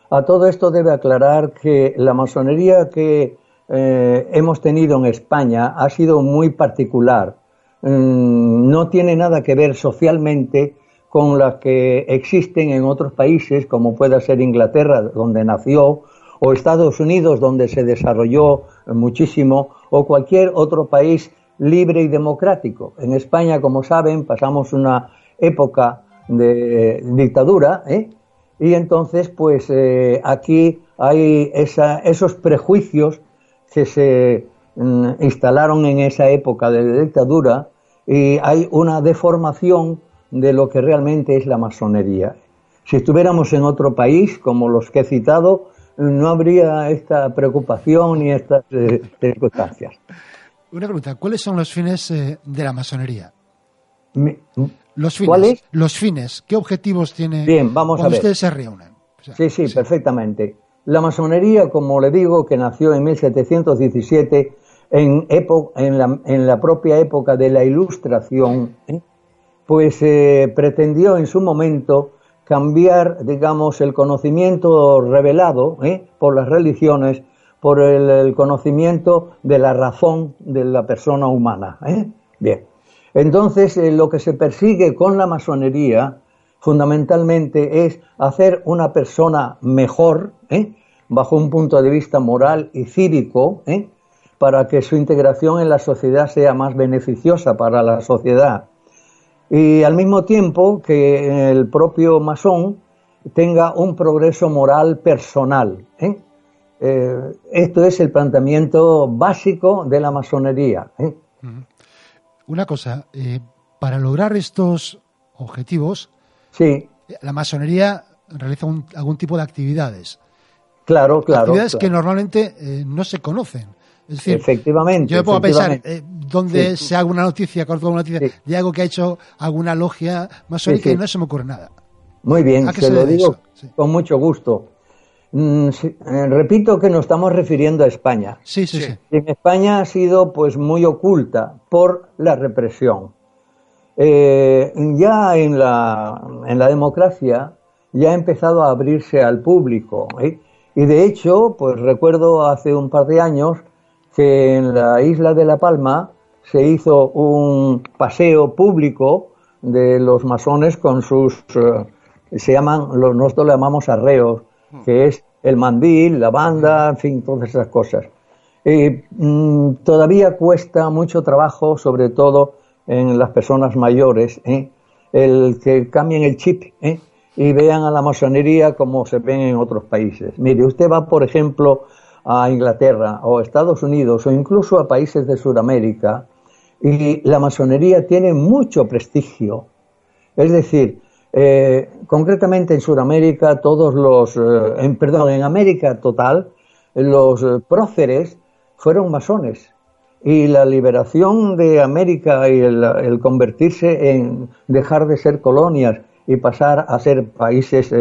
S11: a todo esto debe aclarar que la masonería que hemos tenido en España ha sido muy particular. Mm, no tiene nada que ver socialmente con las que existen en otros países, como pueda ser Inglaterra, donde nació, o Estados Unidos, donde se desarrolló muchísimo, o cualquier otro país libre y democrático. En España, como saben, pasamos una época de dictadura, ¿eh? y entonces, pues eh, aquí hay esa, esos prejuicios que se mm, instalaron en esa época de dictadura y hay una deformación de lo que realmente es la masonería. Si estuviéramos en otro país, como los que he citado, no habría esta preocupación ni estas eh, circunstancias.
S6: Una pregunta, ¿cuáles son los fines eh, de la masonería? Los fines. Los fines. ¿Qué objetivos tiene
S11: Bien, vamos a ver.
S6: ustedes se reúnen? O sea,
S11: Sí, sí, perfectamente. La masonería, como le digo, que nació en 1717, en, epo- en, la, en la propia época de la Ilustración, ¿eh? pues eh, pretendió en su momento cambiar, digamos, el conocimiento revelado ¿eh? por las religiones por el, conocimiento de la razón de la persona humana. ¿eh? Bien. Entonces, eh, lo que se persigue con la masonería fundamentalmente es hacer una persona mejor, ¿eh? bajo un punto de vista moral y cívico, para que su integración en la sociedad sea más beneficiosa para la sociedad. Y al mismo tiempo que el propio masón tenga un progreso moral personal. ¿eh? Eh, esto es el planteamiento básico de la masonería. ¿eh?
S6: Una cosa, para lograr estos objetivos,
S11: sí.
S6: la masonería realiza algún tipo de actividades.
S11: Claro, claro.
S6: Actividades que normalmente no se conocen. Es decir,
S11: efectivamente.
S6: Yo me pongo a pensar eh, dónde se haga una noticia, una noticia de algo que ha hecho alguna logia masónica y no se me ocurre nada.
S11: Muy bien, se, lo digo con mucho gusto. Mm, eh, repito que nos estamos refiriendo a España.
S6: Sí, sí, sí.
S11: En España ha sido pues muy oculta por la represión. Eh, ya en la, en la democracia ya ha empezado a abrirse al público. Y de hecho, pues recuerdo hace un par de años que en la isla de La Palma se hizo un paseo público de los masones con sus, eh, se llaman, nosotros le llamamos arreos, que es el mandil, la banda, en fin, todas esas cosas. Y mm, todavía cuesta mucho trabajo, sobre todo en las personas mayores, ¿eh? el que cambien el chip ¿eh? y vean a la masonería como se ven en otros países. Mire, usted va, por ejemplo, a Inglaterra o Estados Unidos o incluso a países de Sudamérica y la masonería tiene mucho prestigio. Es decir, eh, concretamente en Sudamérica todos los, eh, en, perdón, en América total, los eh, próceres fueron masones y la liberación de América y el, el, convertirse en dejar de ser colonias y pasar a ser países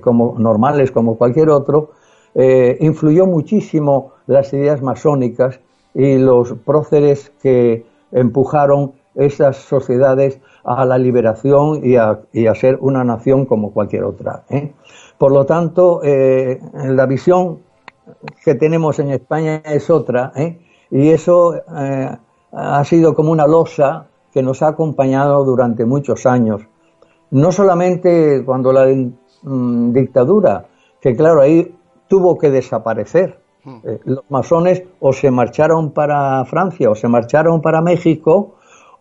S11: como normales como cualquier otro eh, influyó muchísimo las ideas masónicas y los próceres que empujaron esas sociedades a la liberación y a, ser una nación como cualquier otra. ¿eh? Por lo tanto, eh, la visión que tenemos en España es otra, y eso ha sido como una losa que nos ha acompañado durante muchos años. No solamente cuando la mm, dictadura, que claro, ahí tuvo que desaparecer. Hmm. Eh, los masones o se marcharon para Francia o se marcharon para México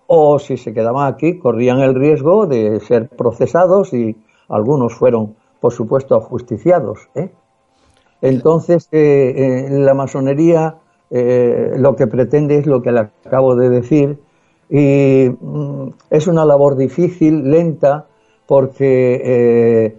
S11: o si se quedaban aquí corrían el riesgo de ser procesados y algunos fueron, por supuesto, ajusticiados. ¿eh? Entonces, eh, la masonería lo que pretende es lo que le acabo de decir y mm, es una labor difícil, lenta, porque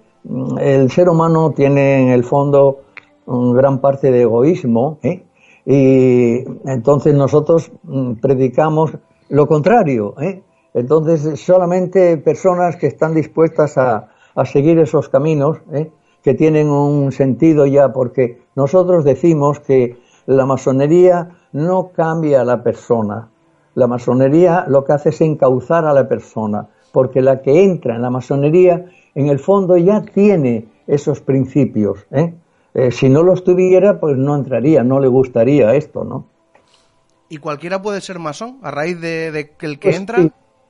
S11: el ser humano tiene en el fondo gran parte de egoísmo, ¿eh? y entonces nosotros mm, predicamos lo contrario. ¿eh? Entonces, solamente personas que están dispuestas a, seguir esos caminos, ¿eh? que tienen un sentido ya, porque nosotros decimos que la masonería no cambia a la persona. La masonería lo que hace es encauzar a la persona, porque la que entra en la masonería, en el fondo ya tiene esos principios. ¿eh? Eh, si no los tuviera, pues no entraría, no le gustaría esto, ¿no?
S3: ¿Y cualquiera puede ser masón a raíz de, que el que
S11: pues
S3: entra?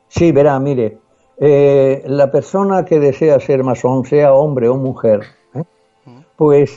S11: Sí. verá, mire, eh, la persona que desea ser masón, sea hombre o mujer, ¿eh? pues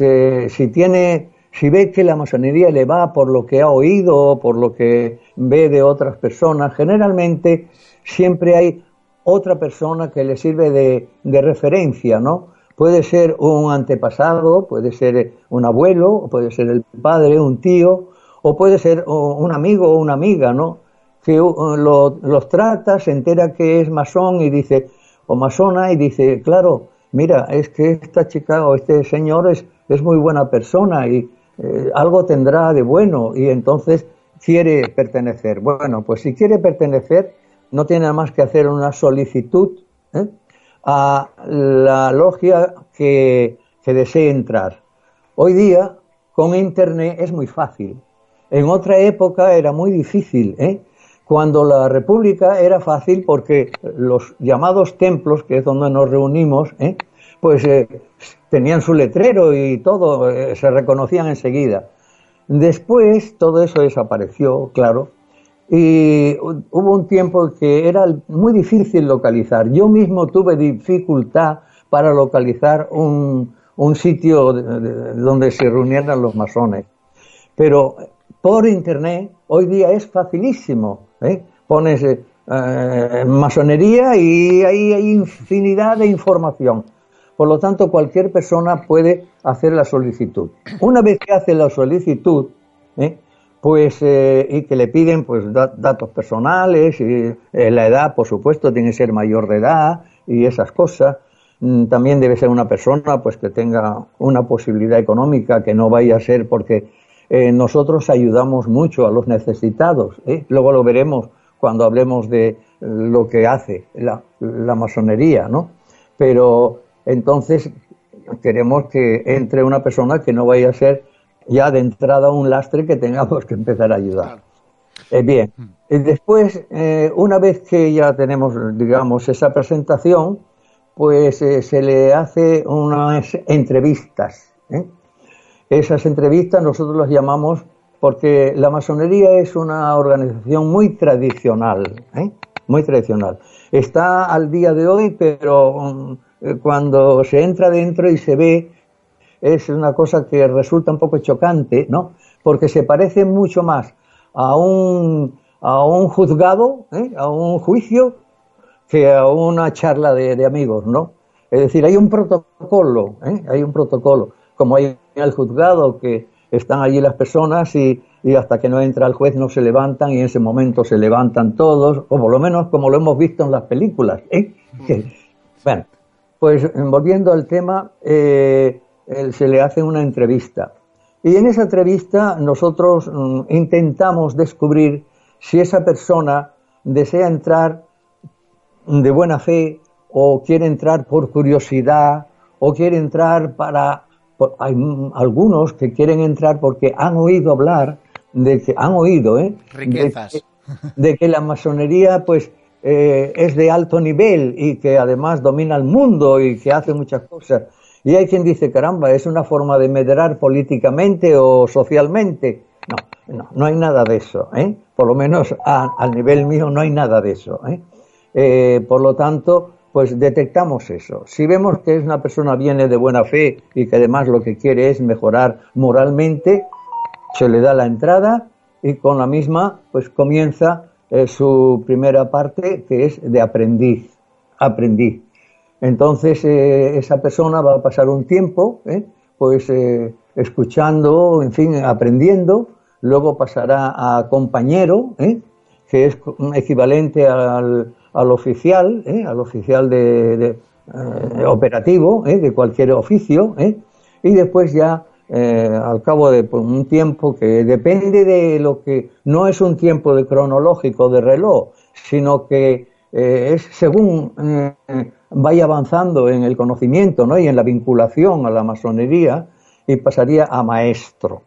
S11: si tiene, si ve que la masonería le va por lo que ha oído, por lo que ve de otras personas, generalmente siempre hay otra persona que le sirve de, de referencia, ¿no? Puede ser un antepasado, puede ser un abuelo, puede ser el padre, un tío, o puede ser un amigo o una amiga, ¿no? Que los trata, se entera que es masón y dice, o masona, y dice, claro, mira, es que esta chica o este señor es, es muy buena persona y eh, algo tendrá de bueno, y entonces quiere pertenecer. Bueno, pues si quiere pertenecer, no tiene más que hacer una solicitud, ¿eh? A la logia que, desee entrar. Hoy día, con Internet es muy fácil. En otra época era muy difícil. ¿eh? Cuando la República era fácil porque los llamados templos, que es donde nos reunimos, ¿eh? pues eh, tenían su letrero y todo, eh, se reconocían enseguida. Después todo eso desapareció, claro, y hubo un tiempo que era muy difícil localizar. Yo mismo tuve dificultad para localizar un, sitio donde se reunieran los masones. Pero por internet, hoy día es facilísimo. ¿eh? Pones eh, masonería y hay infinidad de información. Por lo tanto, cualquier persona puede hacer la solicitud. Una vez que hace la solicitud, ¿eh? Pues eh, y que le piden pues da- datos personales y eh, la edad, por supuesto, tiene que ser mayor de edad y esas cosas. Mm, También debe ser una persona pues que tenga una posibilidad económica, que no vaya a ser porque eh, nosotros ayudamos mucho a los necesitados. ¿eh? Luego lo veremos cuando hablemos de lo que hace la, la masonería, ¿no? Pero entonces queremos que entre una persona que no vaya a ser ya de entrada un lastre que tengamos que empezar a ayudar. Eh, bien, y después, eh, una vez que ya tenemos, digamos, esa presentación, pues eh, se le hace unas entrevistas. ¿eh? Esas entrevistas nosotros las llamamos porque la masonería es una organización muy tradicional, ¿eh? muy tradicional. Está al día de hoy, pero mm, cuando se entra dentro y se ve, es una cosa que resulta un poco chocante, ¿no? Porque se parece mucho más a un, a un juzgado, ¿eh? a un juicio, que a una charla de, de amigos, ¿no? Es decir, hay un protocolo, ¿eh? hay un protocolo, como hay en el juzgado que están allí las personas y, y hasta que no entra el juez no se levantan y en ese momento se levantan todos, o por lo menos como lo hemos visto en las películas. ¿eh? Que- bueno, pues volviendo al tema, eh, se le hace una entrevista. Y en esa entrevista nosotros mm, intentamos descubrir si esa persona desea entrar de buena fe o quiere entrar por curiosidad o quiere entrar para... por- hay algunos que quieren entrar porque han oído hablar de que han oído, ¿eh?
S12: Riquezas.
S11: De que, de que la masonería pues eh, es de alto nivel y que además domina el mundo y que hace muchas cosas. Y hay quien dice, caramba, es una forma de medrar políticamente o socialmente. No, no, no hay nada de eso. ¿eh? Por lo menos al nivel mío no hay nada de eso. ¿eh? Eh, por lo tanto, pues detectamos eso. Si vemos que es una persona viene de buena fe y que además lo que quiere es mejorar moralmente, se le da la entrada y con la misma pues comienza eh, su primera parte que es de aprendiz, aprendiz. Entonces eh, esa persona va a pasar un tiempo ¿eh? pues eh, escuchando, en fin, aprendiendo, luego pasará a compañero, que es equivalente al, al oficial, al oficial de, operativo de cualquier oficio, y después ya al cabo de pues, un tiempo que depende de lo que no es un tiempo de cronológico de reloj, sino que eh, es según eh, vaya avanzando en el conocimiento ¿no? y en la vinculación a la masonería y pasaría a maestro.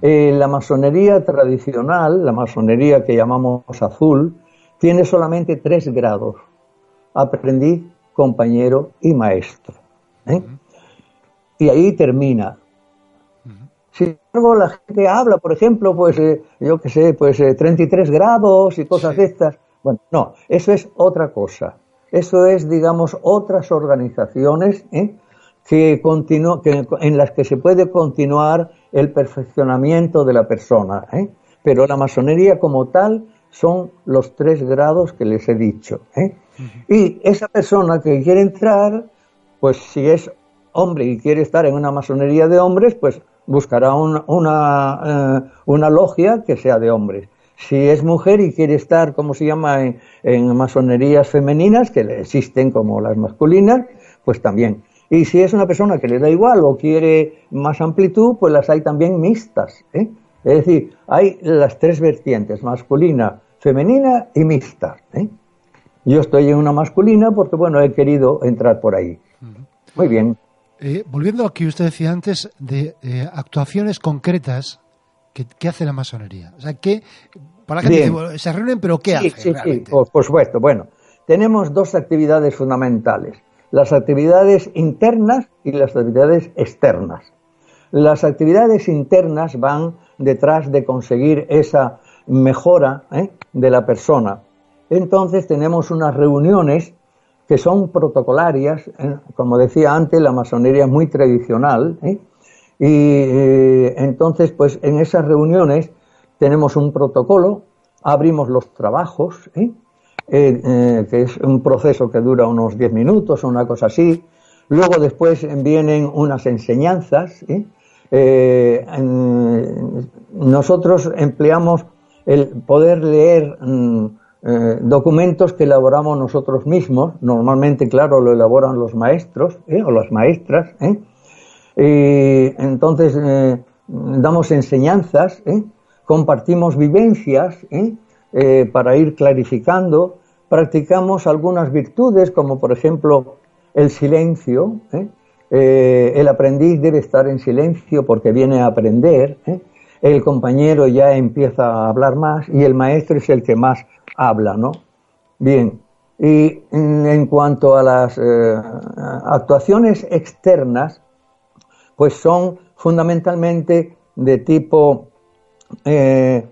S11: Eh, la masonería tradicional, la masonería que llamamos azul, tiene solamente tres grados, aprendiz, compañero y maestro. Y ahí termina. Sin embargo, la gente habla, por ejemplo, pues yo qué sé, pues eh, 33 grados y cosas de estas. Bueno, no, eso es otra cosa. Eso es, digamos, otras organizaciones ¿eh? que que, en las que se puede continuar el perfeccionamiento de la persona. ¿eh? Pero la masonería como tal son los tres grados que les he dicho. ¿eh? Y esa persona que quiere entrar, pues si es hombre y quiere estar en una masonería de hombres, pues buscará un- una, eh, una logia que sea de hombres. Si es mujer y quiere estar, como se llama, en, en masonerías femeninas, que existen como las masculinas, pues también. Y si es una persona que le da igual o quiere más amplitud, pues las hay también mixtas. ¿eh? Es decir, hay las tres vertientes, masculina, femenina y mixta. ¿eh? Yo estoy en una masculina porque, bueno, he querido entrar por ahí. Muy bien.
S6: Eh, volviendo a lo que usted decía antes de eh, actuaciones concretas que, que hace la masonería. O sea, que para bueno, se reúnen, pero ¿qué
S11: sí,
S6: hacen
S11: sí, sí, por supuesto. Bueno, tenemos dos actividades fundamentales. Las actividades internas y las actividades externas. Las actividades internas van detrás de conseguir esa mejora ¿eh? de la persona. Entonces tenemos unas reuniones que son protocolarias, ¿eh? como decía antes, la masonería es muy tradicional, ¿eh? Y eh, entonces, pues en esas reuniones tenemos un protocolo, abrimos los trabajos, ¿eh? Eh, que es un proceso que dura unos 10 minutos o una cosa así. Luego después vienen unas enseñanzas. en- nosotros empleamos el poder leer mm, documentos que elaboramos nosotros mismos. Normalmente, claro, lo elaboran los maestros o las maestras. ¿eh? Y entonces eh, damos enseñanzas, ¿eh? compartimos vivencias ¿eh? Eh, para ir clarificando, practicamos algunas virtudes como por ejemplo el silencio. ¿eh? Eh, el aprendiz debe estar en silencio porque viene a aprender. ¿eh? El compañero ya empieza a hablar más y el maestro es el que más habla, ¿no? Bien. Y en cuanto a las eh, actuaciones externas, pues son fundamentalmente de tipo, eh,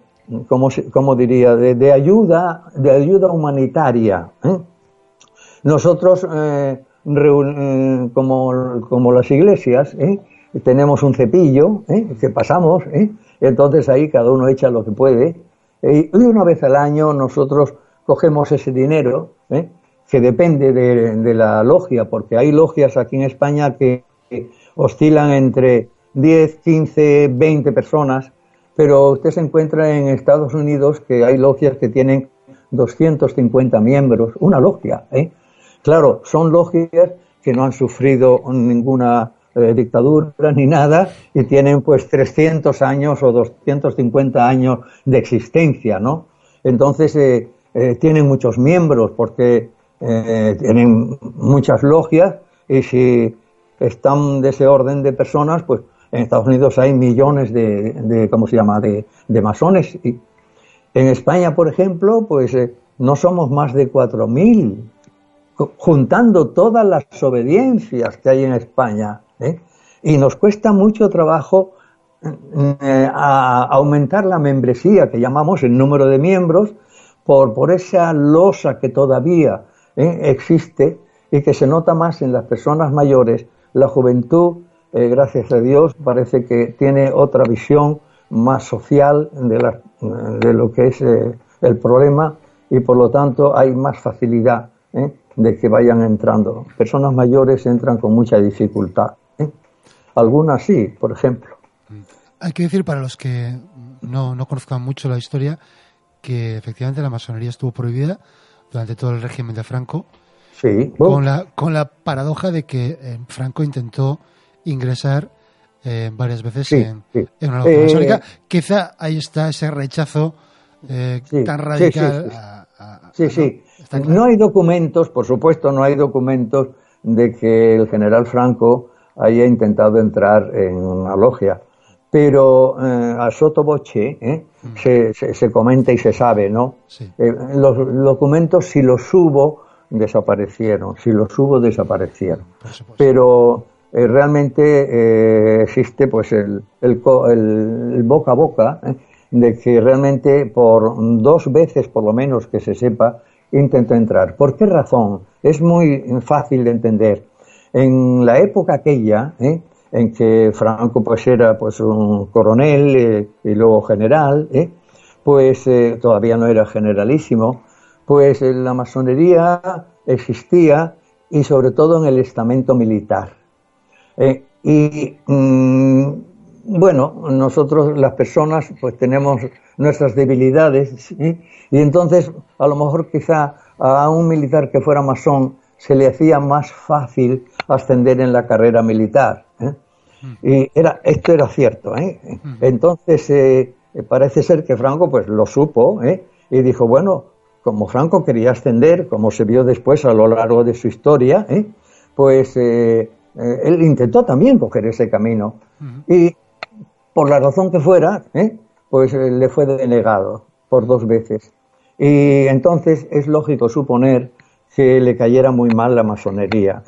S11: ¿cómo, se- cómo diría?, de, ayuda, de ayuda humanitaria. ¿eh? Nosotros, eh, como, como las iglesias, tenemos un cepillo que pasamos, entonces ahí cada uno echa lo que puede. Y una vez al año nosotros cogemos ese dinero, que depende de, de la logia, porque hay logias aquí en España que oscilan entre 10, 15, 20 personas, pero usted se encuentra en Estados Unidos que hay logias que tienen 250 miembros, una logia, ¿eh? Claro, son logias que no han sufrido ninguna eh, dictadura ni nada y tienen pues 300 años o 250 años de existencia, ¿no? Entonces eh, eh, tienen muchos miembros porque tienen muchas logias y si están de ese orden de personas, pues en Estados Unidos hay millones de, ¿cómo se llama?, de, de masones. Y en España, por ejemplo, pues eh, no somos más de 4.000, co- juntando todas las obediencias que hay en España. ¿eh? Y nos cuesta mucho trabajo eh, aumentar la membresía, que llamamos el número de miembros, por, por esa losa que todavía existe y que se nota más en las personas mayores. La juventud, eh, gracias a Dios, parece que tiene otra visión más social de, de lo que es eh, el problema y por lo tanto hay más facilidad ¿eh? de que vayan entrando. Personas mayores entran con mucha dificultad. ¿eh? Algunas sí, por ejemplo.
S6: Hay que decir para los que no, no conozcan mucho la historia que efectivamente la masonería estuvo prohibida durante todo el régimen de Franco.
S11: Sí.
S6: Con la, con la paradoja de que eh, Franco intentó ingresar eh, varias veces
S11: Sí,
S6: en,
S11: sí.
S6: en una logia
S11: Eh,
S6: masónica. Quizá ahí está ese rechazo eh,
S11: Sí,
S6: tan radical.
S11: sí, sí.
S6: a- a-
S11: Sí,
S6: a-
S11: sí.
S6: Claro.
S11: No hay documentos, por supuesto, no hay documentos de que el general Franco haya intentado entrar en una logia. Pero eh, a soto voce ¿eh? se, se- se comenta y se sabe, ¿no?
S6: Sí.
S11: Eh, los documentos, si los hubo, desaparecieron. Si los hubo, desaparecieron. Pero eh, realmente eh, existe pues el, el, el- boca a boca ¿eh? de que realmente por dos veces por lo menos que se sepa intentó entrar. ¿Por qué razón? Es muy fácil de entender. En la época aquella, en que Franco pues era pues un coronel y luego general, pues todavía no era generalísimo, pues la masonería existía y sobre todo en el estamento militar. Eh, y mm, bueno, nosotros las personas pues tenemos nuestras debilidades ¿sí? y entonces a lo mejor quizá a un militar que fuera masón se le hacía más fácil ascender en la carrera militar. ¿eh? Y era, esto era cierto. ¿eh? Entonces eh, parece ser que Franco pues lo supo y dijo, bueno, como Franco quería ascender, como se vio después a lo largo de su historia, ¿eh? pues eh, eh, él intentó también coger ese camino. Y por la razón que fuera, ¿eh? pues le fue denegado por dos veces. Y entonces es lógico suponer que le cayera muy mal la masonería.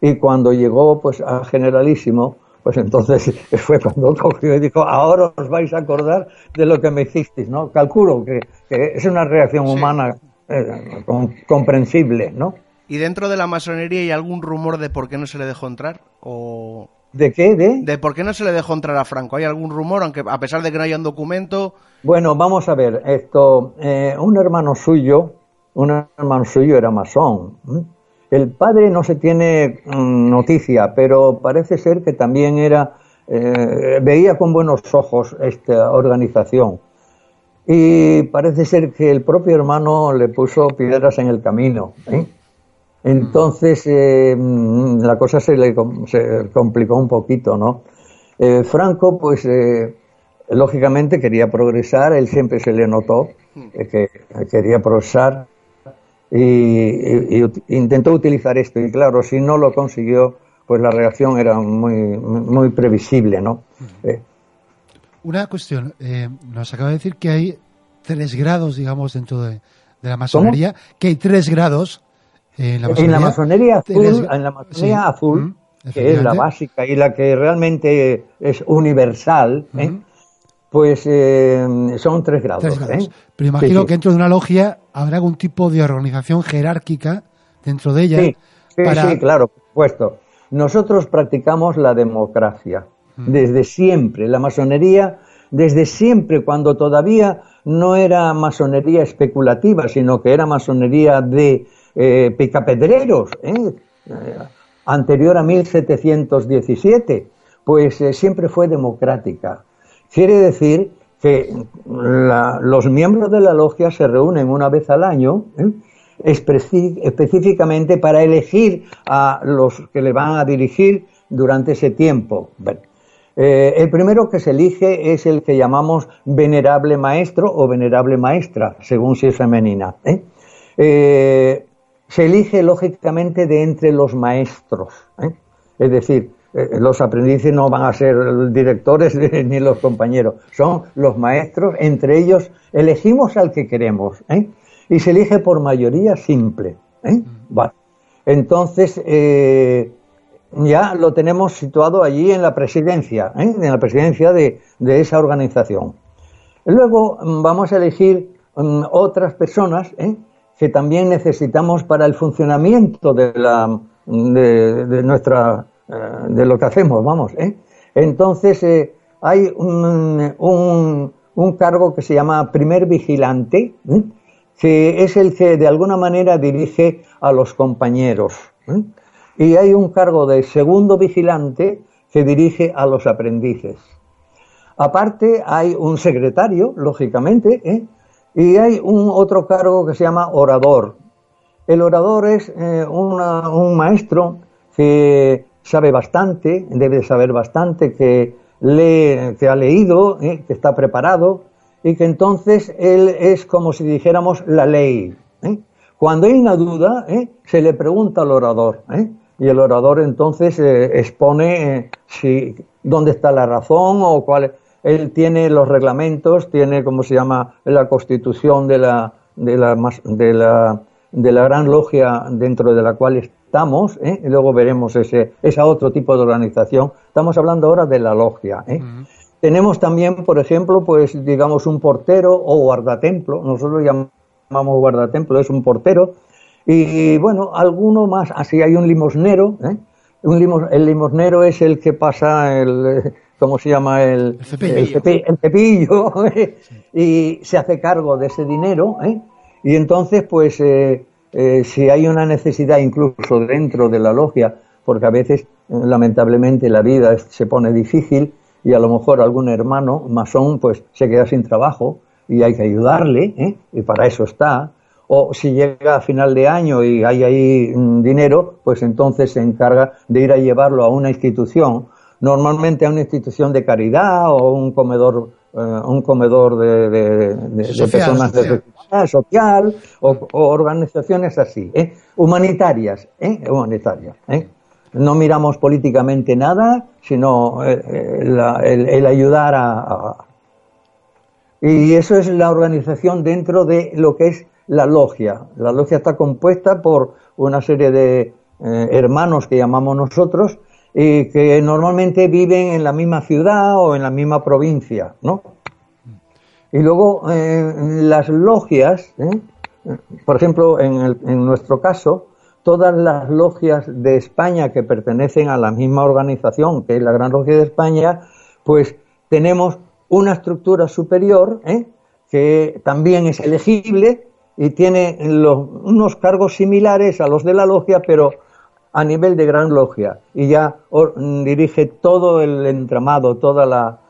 S11: Y cuando llegó pues a generalísimo, pues entonces fue cuando cogió y dijo, ahora os vais a acordar de lo que me hicisteis, ¿no? Calculo que, que es una reacción humana eh, com- comprensible, ¿no?
S3: ¿Y dentro de la masonería hay algún rumor de por qué no se le dejó entrar? ¿O
S11: ¿De qué? ¿De?
S3: ¿De por qué no se le dejó entrar a Franco? ¿Hay algún rumor, aunque a pesar de que no haya un documento?
S11: Bueno, vamos a ver, esto, eh, un hermano suyo, un hermano suyo era masón. El padre no se tiene mm, noticia, pero parece ser que también era, eh, veía con buenos ojos esta organización. Y parece ser que el propio hermano le puso piedras en el camino. ¿eh? Entonces eh, mm, la cosa se le complicó un poquito, ¿no? Franco, pues lógicamente quería progresar, él siempre se le notó que quería progresar y, y- y ut- intentó utilizar esto. Y claro, si no lo consiguió, pues la reacción era muy, muy previsible, ¿no? Eh,
S6: Una cuestión, eh, nos acaba de decir que hay tres grados, digamos, dentro de, de la masonería, que hay tres grados en la masonería.
S11: En la masonería azul,
S6: Tres-
S11: en la masonería
S6: sí,
S11: azul,
S6: mm,
S11: que es la básica y la que realmente es universal, ¿eh? Pues eh, son tres grados.
S6: Tres grados.
S11: ¿eh?
S6: Pero imagino
S11: Sí, sí.
S6: que dentro de una logia habrá algún tipo de organización jerárquica dentro de ella.
S11: Sí, sí,
S6: para...
S11: sí, claro, por supuesto. Nosotros practicamos la democracia desde siempre. La masonería, desde siempre, cuando todavía no era masonería especulativa, sino que era masonería de eh, picapedreros, ¿eh? Eh, anterior a 1717, pues siempre fue democrática. Quiere decir que los miembros de la logia se reúnen una vez al año, ¿eh? Específicamente para elegir a los que le van a dirigir durante ese tiempo. Eh, el primero que se elige es el que llamamos venerable maestro o venerable maestra, según si es femenina. ¿eh? Se elige lógicamente de entre los maestros. Es decir, los aprendices no van a ser directores ni los compañeros, son los maestros, entre ellos elegimos al que queremos. ¿eh? Y se elige por mayoría simple. ¿eh? Vale. Entonces, eh, ya lo tenemos situado allí en la presidencia, ¿eh? en la presidencia de, de esa organización. Luego mm, vamos a elegir mm, otras personas ¿eh? que también necesitamos para el funcionamiento de, la, de, de nuestra, eh, de lo que hacemos, vamos. ¿eh? Entonces eh, hay un, un, cargo que se llama primer vigilante, ¿eh? que es el que de alguna manera dirige a los compañeros. Y hay un cargo de segundo vigilante que dirige a los aprendices. Aparte hay un secretario, lógicamente, y hay un otro cargo que se llama orador. El orador es una- un maestro que sabe bastante, debe saber bastante, que lee, que ha leído, ¿eh? que está preparado, y que entonces él es como si dijéramos la ley. ¿eh? Cuando hay una duda, ¿eh? se le pregunta al orador, y el orador entonces expone si, dónde está la razón o cuál. Él tiene los reglamentos, tiene, como se llama, la constitución de la, de la, de la, de la gran logia dentro de la cual estamos, ¿eh? y luego veremos ese, esa otro tipo de organización. Estamos hablando ahora de la logia. ¿eh? Tenemos también, por ejemplo, pues digamos un portero o guardatemplo. Nosotros llamamos guardatemplo, es un portero. Y bueno, alguno más. Así hay un limosnero. ¿eh? Un limos- el limosnero es el que pasa el, ¿cómo se llama? El,
S6: cepillo.
S11: el cepi- el cepillo, y se hace cargo de ese dinero. ¿eh? Y entonces, pues, eh, eh, si hay una necesidad incluso dentro de la logia, porque a veces, eh, lamentablemente, la vida se pone difícil y a lo mejor algún hermano masón, pues, se queda sin trabajo y hay que ayudarle, ¿eh? y para eso está. O si llega a final de año y hay ahí mm, dinero, pues entonces se encarga de ir a llevarlo a una institución, normalmente a una institución de caridad o un comedor, eh, un comedor de, de- de- de
S6: Social,
S11: personas
S6: social.
S11: Social o, organizaciones así, ¿eh? humanitarias, ¿eh? humanitarias. ¿eh? No miramos políticamente nada, sino el, ayudar a, a- y eso es la organización dentro de lo que es la logia. La logia está compuesta por una serie de hermanos que llamamos nosotros y que normalmente viven en la misma ciudad o en la misma provincia, ¿no? Y luego eh, las logias, ¿eh? por ejemplo, en, el- en nuestro caso, todas las logias de España que pertenecen a la misma organización, que es la Gran Logia de España, pues tenemos una estructura superior ¿eh? que también es elegible y tiene unos cargos similares a los de la logia, pero a nivel de gran logia y ya dirige todo el entramado, toda la,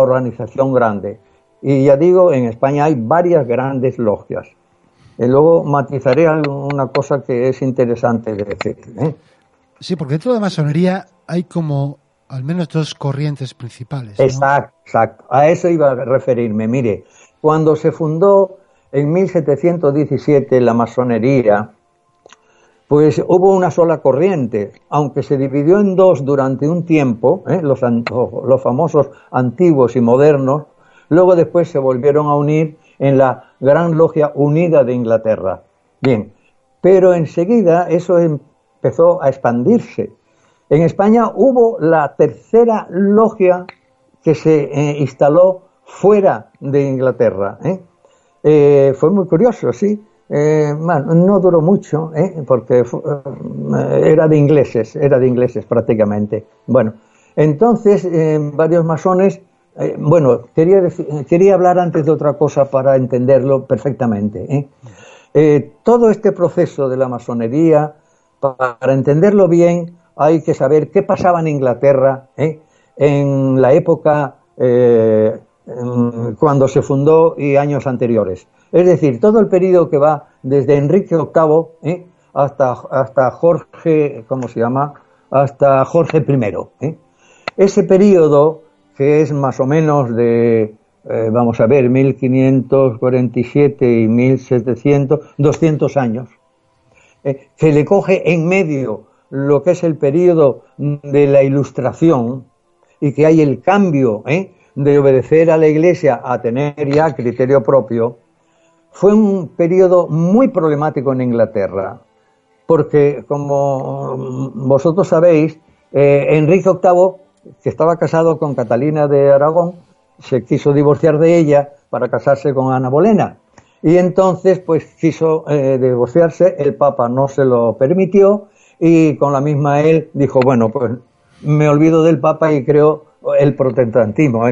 S11: organización grande. Y ya digo, en España hay varias grandes logias. Y luego matizaré una cosa que es interesante de decir. ¿eh?
S6: Sí, porque dentro de la masonería hay como al menos dos corrientes principales.
S11: Exacto, exacto. A eso iba a referirme. Mire, cuando se fundó en 1717 la masonería, pues hubo una sola corriente, aunque se dividió en dos durante un tiempo, ¿eh? los, los famosos antiguos y modernos, luego después se volvieron a unir en la Gran Logia Unida de Inglaterra. Bien, pero enseguida eso empezó a expandirse. En España hubo la tercera logia que se eh, instaló fuera de Inglaterra. ¿eh? Eh, fue muy curioso, sí. no duró mucho, porque era de ingleses, era de ingleses prácticamente. Bueno, entonces varios masones eh, bueno, quería, quería hablar antes de otra cosa para entenderlo perfectamente. ¿eh? Eh, todo este proceso de la masonería, para entenderlo bien, hay que saber qué pasaba en Inglaterra en la época cuando se fundó y años anteriores. Es decir, todo el periodo que va desde Enrique VIII hasta, hasta Jorge, ¿cómo se llama? Hasta Jorge I. Ese periodo que es más o menos de, eh, vamos a ver, 1547 y 1700, 200 años, eh, que le coge en medio lo que es el periodo de la ilustración y que hay el cambio eh, de obedecer a la Iglesia a tener ya criterio propio, fue un periodo muy problemático en Inglaterra, porque como vosotros sabéis, Enrique VIII que estaba casado con Catalina de Aragón, se quiso divorciar de ella para casarse con Ana Bolena. Y entonces, pues quiso eh, divorciarse, el Papa no se lo permitió y con la misma él dijo, bueno, pues me olvido del Papa y creo el protestantismo.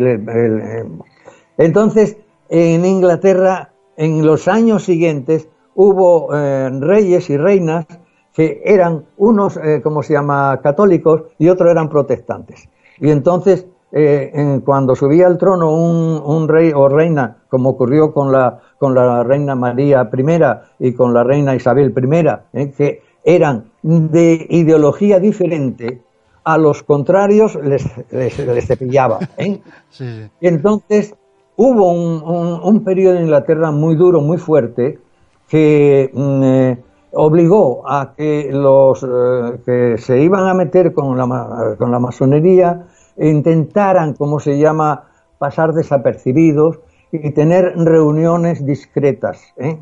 S11: Entonces, en Inglaterra, en los años siguientes, hubo eh, reyes y reinas que eran unos, eh, como se llama?, católicos y otros eran protestantes. Y entonces, eh, cuando subía al trono un, rey o reina, como ocurrió con la, con la reina María I y con la reina Isabel I, eh, que eran de ideología diferente, a los contrarios les, les, cepillaba. ¿eh? Y entonces hubo un, un, periodo en Inglaterra muy duro, muy fuerte, que mm, obligó a que los eh, que se iban a meter con la, con la masonería intentaran, como se llama, pasar desapercibidos y tener reuniones discretas. ¿eh?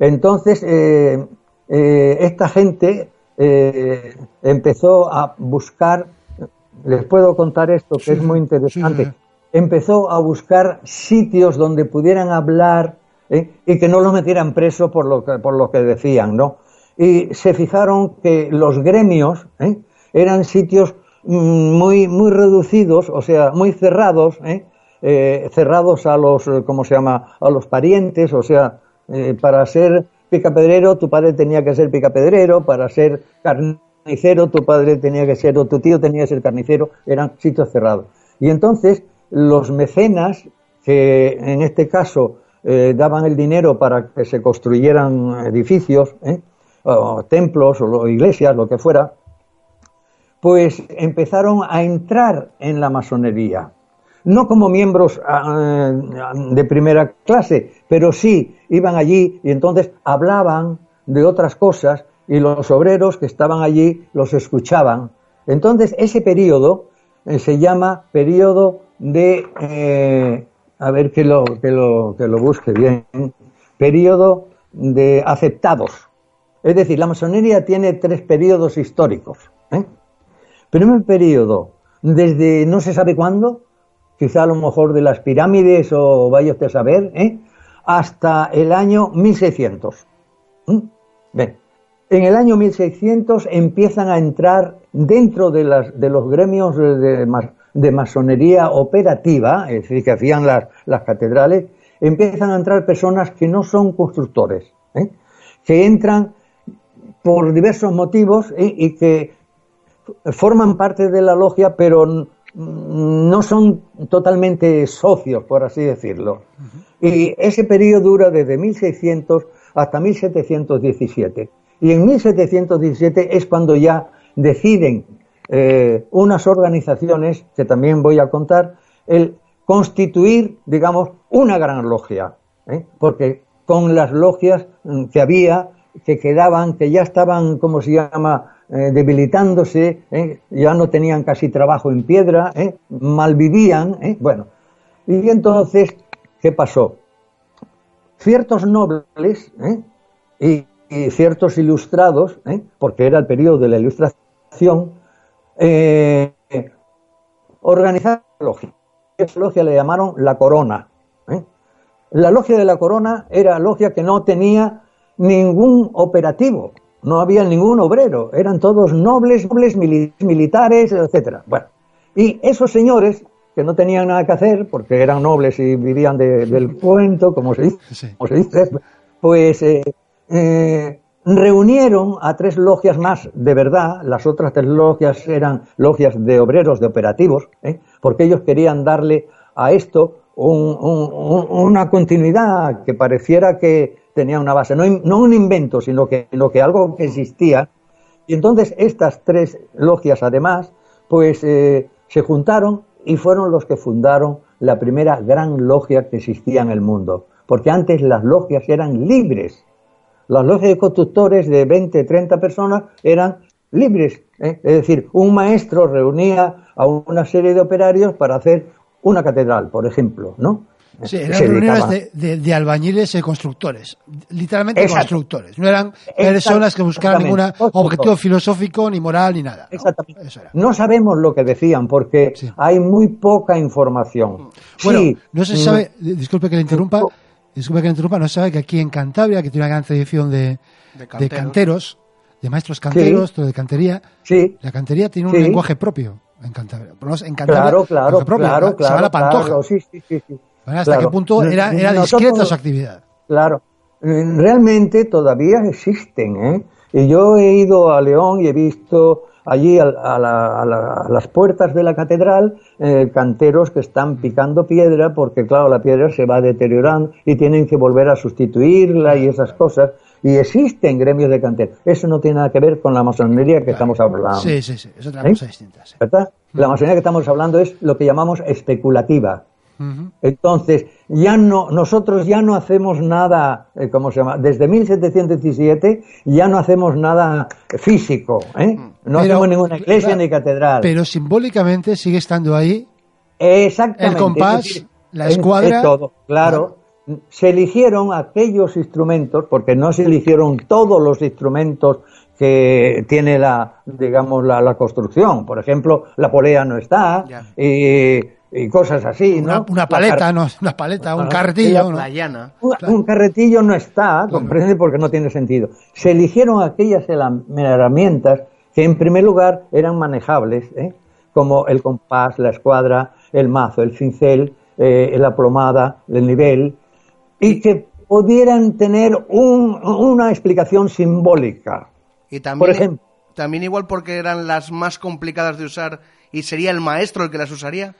S11: Entonces, eh, esta gente empezó a buscar, les puedo contar esto que es muy interesante, empezó a buscar sitios donde pudieran hablar y que no los metieran preso por lo que, por lo que decían, ¿no? Y se fijaron que los gremios ¿eh? eran sitios mm, muy, muy reducidos, o sea, muy cerrados, ¿eh? Eh, cerrados a los, ¿cómo se llama?, a los parientes, o sea, para ser picapedrero tu padre tenía que ser picapedrero, para ser carnicero tu padre tenía que ser, o tu tío tenía que ser carnicero, eran sitios cerrados. Y entonces los mecenas, que en este caso daban el dinero para que se construyeran edificios, ¿eh? O templos o iglesias, lo que fuera, pues empezaron a entrar en la masonería. No como miembros ah, de primera clase, pero sí iban allí y entonces hablaban de otras cosas y los obreros que estaban allí los escuchaban. Entonces ese periodo eh, se llama periodo de, eh, a ver que lo, que, lo, que lo busque bien, periodo de aceptados. Es decir, la masonería tiene tres periodos históricos. ¿eh? Primer periodo, desde no se sabe cuándo, quizá a lo mejor de las pirámides o vaya usted a saber, ¿eh? hasta el año 1600. ¿eh? En el año 1600 empiezan a entrar dentro de, los gremios de, de, masonería operativa, es decir, que hacían las, las, catedrales, empiezan a entrar personas que no son constructores, ¿eh? que entran por diversos motivos ¿eh? y que forman parte de la logia, pero no son totalmente socios, por así decirlo. Y ese periodo dura desde 1600 hasta 1717. Y en 1717 es cuando ya deciden eh, unas organizaciones, que también voy a contar, el constituir, digamos, una gran logia. ¿eh? Porque con las logias mm, que había, que quedaban, que ya estaban, ¿cómo se llama?, eh, debilitándose, ya no tenían casi trabajo en piedra, malvivían, bueno. Y entonces, ¿qué pasó? Ciertos nobles, y ciertos ilustrados, ¿eh? porque era el periodo de la ilustración, eh, organizaron la logia. Esa logia le llamaron la corona. ¿eh? La logia de la corona era logia que no tenía ningún operativo, no había ningún obrero, eran todos nobles, nobles militares, etcétera. Bueno, y esos señores que no tenían nada que hacer porque eran nobles y vivían del cuento, como se dice, como se dice pues eh, eh, reunieron a tres logias más de verdad, las otras tres logias eran logias de obreros, de operativos, ¿eh? porque ellos querían darle a esto una continuidad que pareciera que tenía una base, no, un invento, sino que, que algo existía. Y entonces estas tres logias, además, pues eh, se juntaron y fueron los que fundaron la primera gran logia que existía en el mundo, porque antes las logias eran libres, las logias de constructores de 20, 30 personas eran libres. ¿eh? Es decir, un maestro reunía a una serie de operarios para hacer una catedral, por ejemplo, ¿no?
S6: Sí, eran reuniones de, albañiles y constructores, literalmente constructores. No eran personas que buscaran ningún objetivo filosófico, ni moral, ni nada.
S11: Exactamente. No sabemos lo que decían porque hay muy poca información.
S6: Bueno, no se sabe, disculpe que le interrumpa, Disculpe que interrumpa, no sabe que aquí en Cantabria, que tiene una gran tradición de, de, canteros. de maestros canteros, todo de cantería,
S11: sí.
S6: la cantería tiene un lenguaje propio en Cantabria. en
S11: Cantabria claro, claro, propio, claro,
S6: se llama la pantoja. sí, sí, sí, ¿Hasta qué punto era, era discreta su actividad?
S11: Claro, realmente todavía existen. ¿eh? Y yo he ido a León y he visto allí a, las puertas de la catedral eh, canteros que están picando piedra porque claro la piedra se va deteriorando y tienen que volver a sustituirla y esas cosas. Y existen gremios de canteros. Eso no tiene nada que ver con la masonería que estamos hablando.
S6: Sí sí sí. Es otra cosa distinta
S11: ¿verdad? la masonería que estamos hablando es lo que llamamos especulativa entonces, ya no, nosotros ya no hacemos nada, eh, ¿cómo se llama? Desde 1717 ya no hacemos nada físico, ¿eh? No hacemos ninguna iglesia ni catedral.
S6: Pero simbólicamente sigue estando ahí.
S11: Exactamente.
S6: El compás, la escuadra.
S11: todo, claro. Se eligieron aquellos instrumentos, porque no se eligieron todos los instrumentos que tiene la, digamos, la, construcción. Por ejemplo, la polea no está, y y cosas así,
S6: ¿no? Una, paleta, no, una paleta, un carretillo.
S3: La llana.
S11: Un, carretillo no está, comprende, porque no tiene sentido. Se eligieron aquellas herramientas que en primer lugar eran manejables, ¿eh? como el compás, la escuadra, el mazo, el cincel, eh, la plomada, el nivel, y que pudieran tener una explicación simbólica.
S3: Y también, Por ejemplo, también igual porque eran las más complicadas de usar y sería el maestro el que las usaría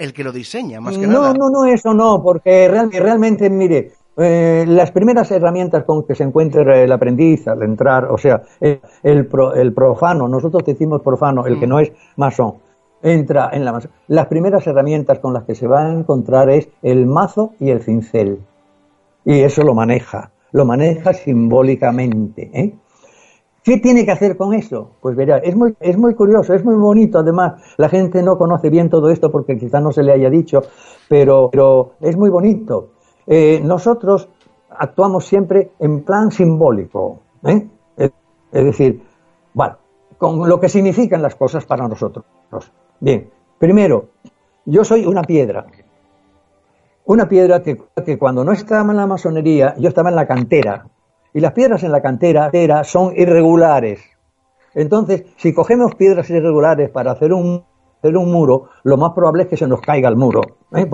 S3: el que lo diseña, más que
S11: no,
S3: nada.
S11: No, no, eso no, porque realmente, mire, eh, las primeras herramientas con que se encuentra el aprendiz al entrar, o sea, el, el, profano, nosotros decimos profano, el que mm. no es masón, entra en la masón. Las primeras herramientas con las que se va a encontrar es el mazo y el cincel. Y eso lo maneja, lo maneja simbólicamente. ¿eh? ¿Qué tiene que hacer con eso? Pues verá, es muy, es muy curioso, es muy bonito. Además, la gente no conoce bien todo esto porque quizás no se le haya dicho, pero, es muy bonito. Eh, nosotros actuamos siempre en plan simbólico. ¿eh? Es, decir, bueno, con lo que significan las cosas para nosotros. Bien, primero, yo soy una piedra. Una piedra que, que cuando no estaba en la masonería, yo estaba en la cantera, Y las piedras en la cantera son irregulares. Entonces, si cogemos piedras irregulares para hacer un, hacer un muro, lo más probable es que se nos caiga el muro. ¿eh?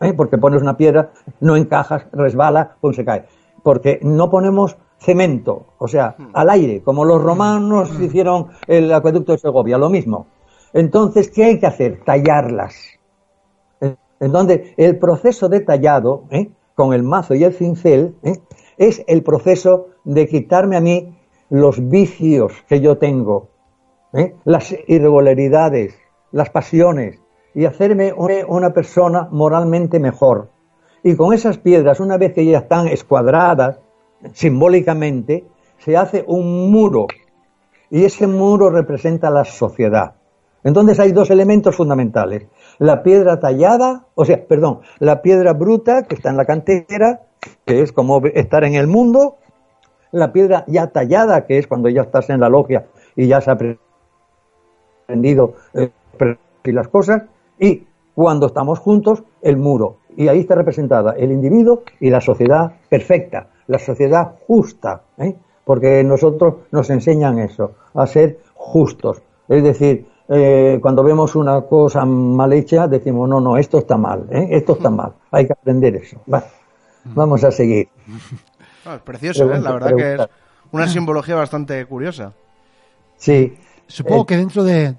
S11: ¿eh? porque pones una piedra, no encajas, resbala, pues se cae. Porque no ponemos cemento, o sea, al aire, como los romanos hicieron el acueducto de Segovia, lo mismo. Entonces, ¿qué hay que hacer? Tallarlas. Entonces, el proceso de tallado, ¿eh? con el mazo y el cincel, ¿eh? Es el proceso de quitarme a mí los vicios que yo tengo, ¿eh? las irregularidades, las pasiones, y hacerme una persona moralmente mejor. Y con esas piedras, una vez que ya están escuadradas, simbólicamente, se hace un muro. Y ese muro representa la sociedad. Entonces hay dos elementos fundamentales. La piedra tallada, o sea, perdón, la piedra bruta que está en la cantera, que es como estar en el mundo, la piedra ya tallada, que es cuando ya estás en la logia y ya has aprendido eh, las cosas, y cuando estamos juntos, el muro. Y ahí está representada el individuo y la sociedad perfecta, la sociedad justa, ¿eh? porque nosotros nos enseñan eso, a ser justos. Es decir, eh, cuando vemos una cosa mal hecha, decimos, no, no, esto está mal, ¿eh? esto está mal, hay que aprender eso. Vamos a seguir.
S3: Ah, es precioso, la verdad que es una simbología bastante curiosa.
S11: Sí.
S6: Supongo que dentro de,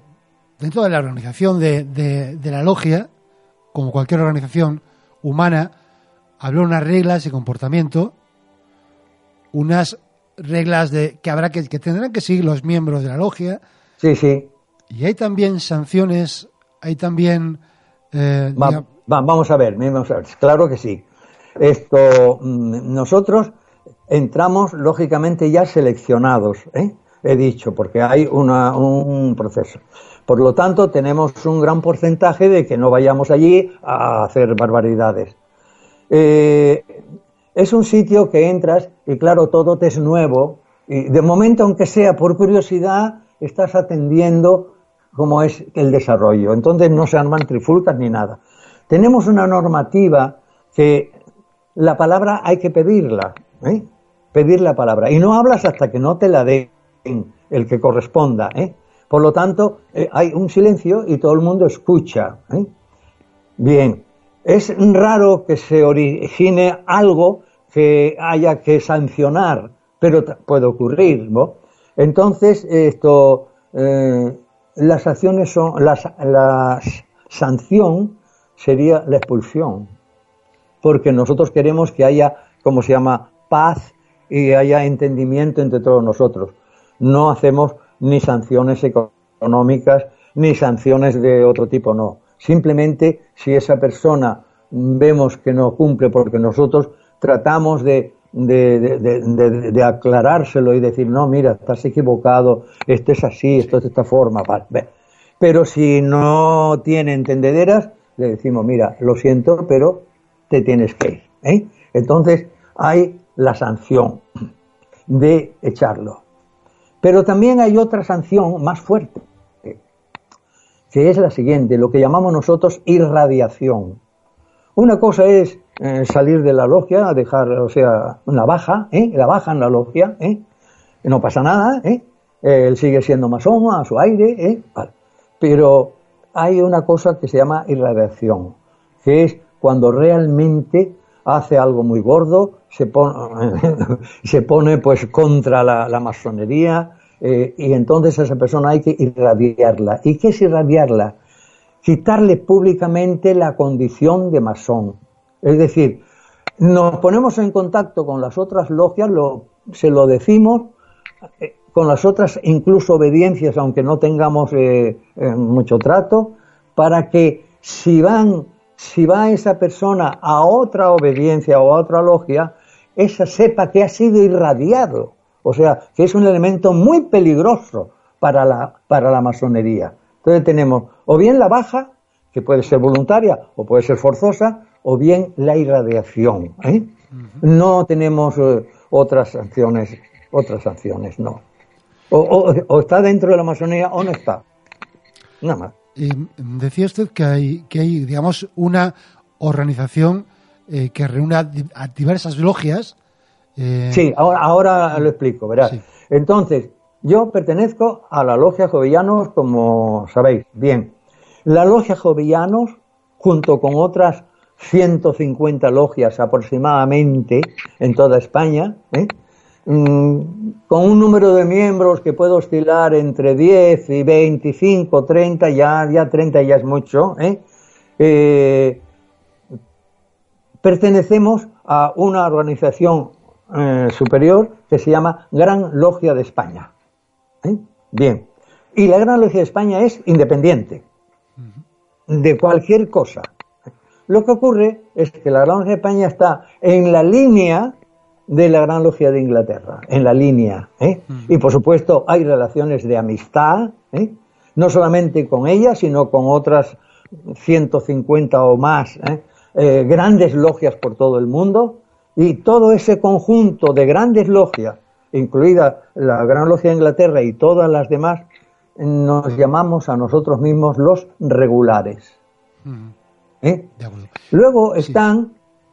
S6: dentro de la organización de, de, la logia, como cualquier organización humana, habrá unas reglas de comportamiento, unas reglas de que habrá que, que tendrán que seguir los miembros de la logia.
S11: Sí, sí.
S6: Y hay también sanciones, hay también...
S11: Eh, vamos a ver, vamos a ver, claro que sí. Esto, mm, nosotros entramos lógicamente ya seleccionados, ¿eh? he dicho, porque hay una, un proceso. Por lo tanto, tenemos un gran porcentaje de que no vayamos allí a hacer barbaridades. Eh, es un sitio que entras y claro, todo te es nuevo y de momento, aunque sea por curiosidad, estás atendiendo cómo es el desarrollo. Entonces no se arman trifulcas ni nada. Tenemos una normativa que la palabra hay que pedirla, ¿eh? pedir la palabra. Y no hablas hasta que no te la den el que corresponda. ¿eh? Por lo tanto, eh, hay un silencio y todo el mundo escucha. Bien, es raro que se origine algo que haya que sancionar, pero puede ocurrir. Entonces, esto, las acciones son, la sanción sería la expulsión, porque nosotros queremos que haya, como se llama, paz y haya entendimiento entre todos nosotros. No hacemos ni sanciones económicas, ni sanciones de otro tipo, no. Simplemente si esa persona vemos que no cumple porque nosotros tratamos de, aclarárselo y decir, no, mira, estás equivocado, esto es así, esto es de esta forma. Pero si no tiene entendederas, le decimos, mira, lo siento, pero te tienes que ir. ¿eh? Entonces hay la sanción de echarlo. Pero también hay otra sanción más fuerte, que es la siguiente, lo que llamamos nosotros irradiación. Una cosa es eh, salir de la logia, dejar, o sea, una baja, ¿eh? la baja en la logia, ¿eh? no pasa nada, ¿eh? él sigue siendo masón a su aire, ¿eh? pero hay una cosa que se llama irradiación, que es cuando realmente hace algo muy gordo, se pone, se pone pues contra la, masonería eh, y entonces a esa persona hay que irradiarla. ¿Y qué es irradiarla? Quitarle públicamente la condición de masón. Es decir, nos ponemos en contacto con las otras logias, lo, se lo decimos, eh, con las otras incluso obediencias, aunque no tengamos eh, mucho trato, para que si van si va esa persona a otra obediencia o a otra logia, esa sepa que ha sido irradiado. O sea, que es un elemento muy peligroso para la, para la masonería. Entonces tenemos o bien la baja, que puede ser voluntaria o puede ser forzosa, o bien la irradiación. ¿eh? No tenemos eh, otras sanciones, otras sanciones, no. o está dentro de la masonería o no está. Nada más.
S6: Decía usted que hay, que hay, digamos, una organización eh, que reúne a, diversas logias Eh,
S11: Sí, ahora, ahora lo explico, verás.
S6: Sí.
S11: Entonces, yo pertenezco a la Logia Jovellanos, como sabéis, bien. La Logia Jovellanos, junto con otras 150 logias aproximadamente en toda España, ¿eh? Mm, con un número de miembros que puede oscilar entre 10 y 25, 30, ya, ya 30 ya es mucho, ¿eh? Eh, pertenecemos a una organización eh, superior que se llama Gran Logia de España. ¿Eh? Bien. Y la Gran Logia de España es independiente de cualquier cosa. Lo que ocurre es que la Gran Logia de España está en la línea de la Gran Logia de Inglaterra, en la línea. ¿eh? Y por supuesto hay relaciones de amistad, ¿eh? no solamente con ella, sino con otras 150 o más ¿eh? Grandes logias por todo el mundo. Y todo ese conjunto de grandes logias, incluida la Gran Logia de Inglaterra y todas las demás, nos llamamos a nosotros mismos los regulares.
S6: acuerdo.
S11: Luego están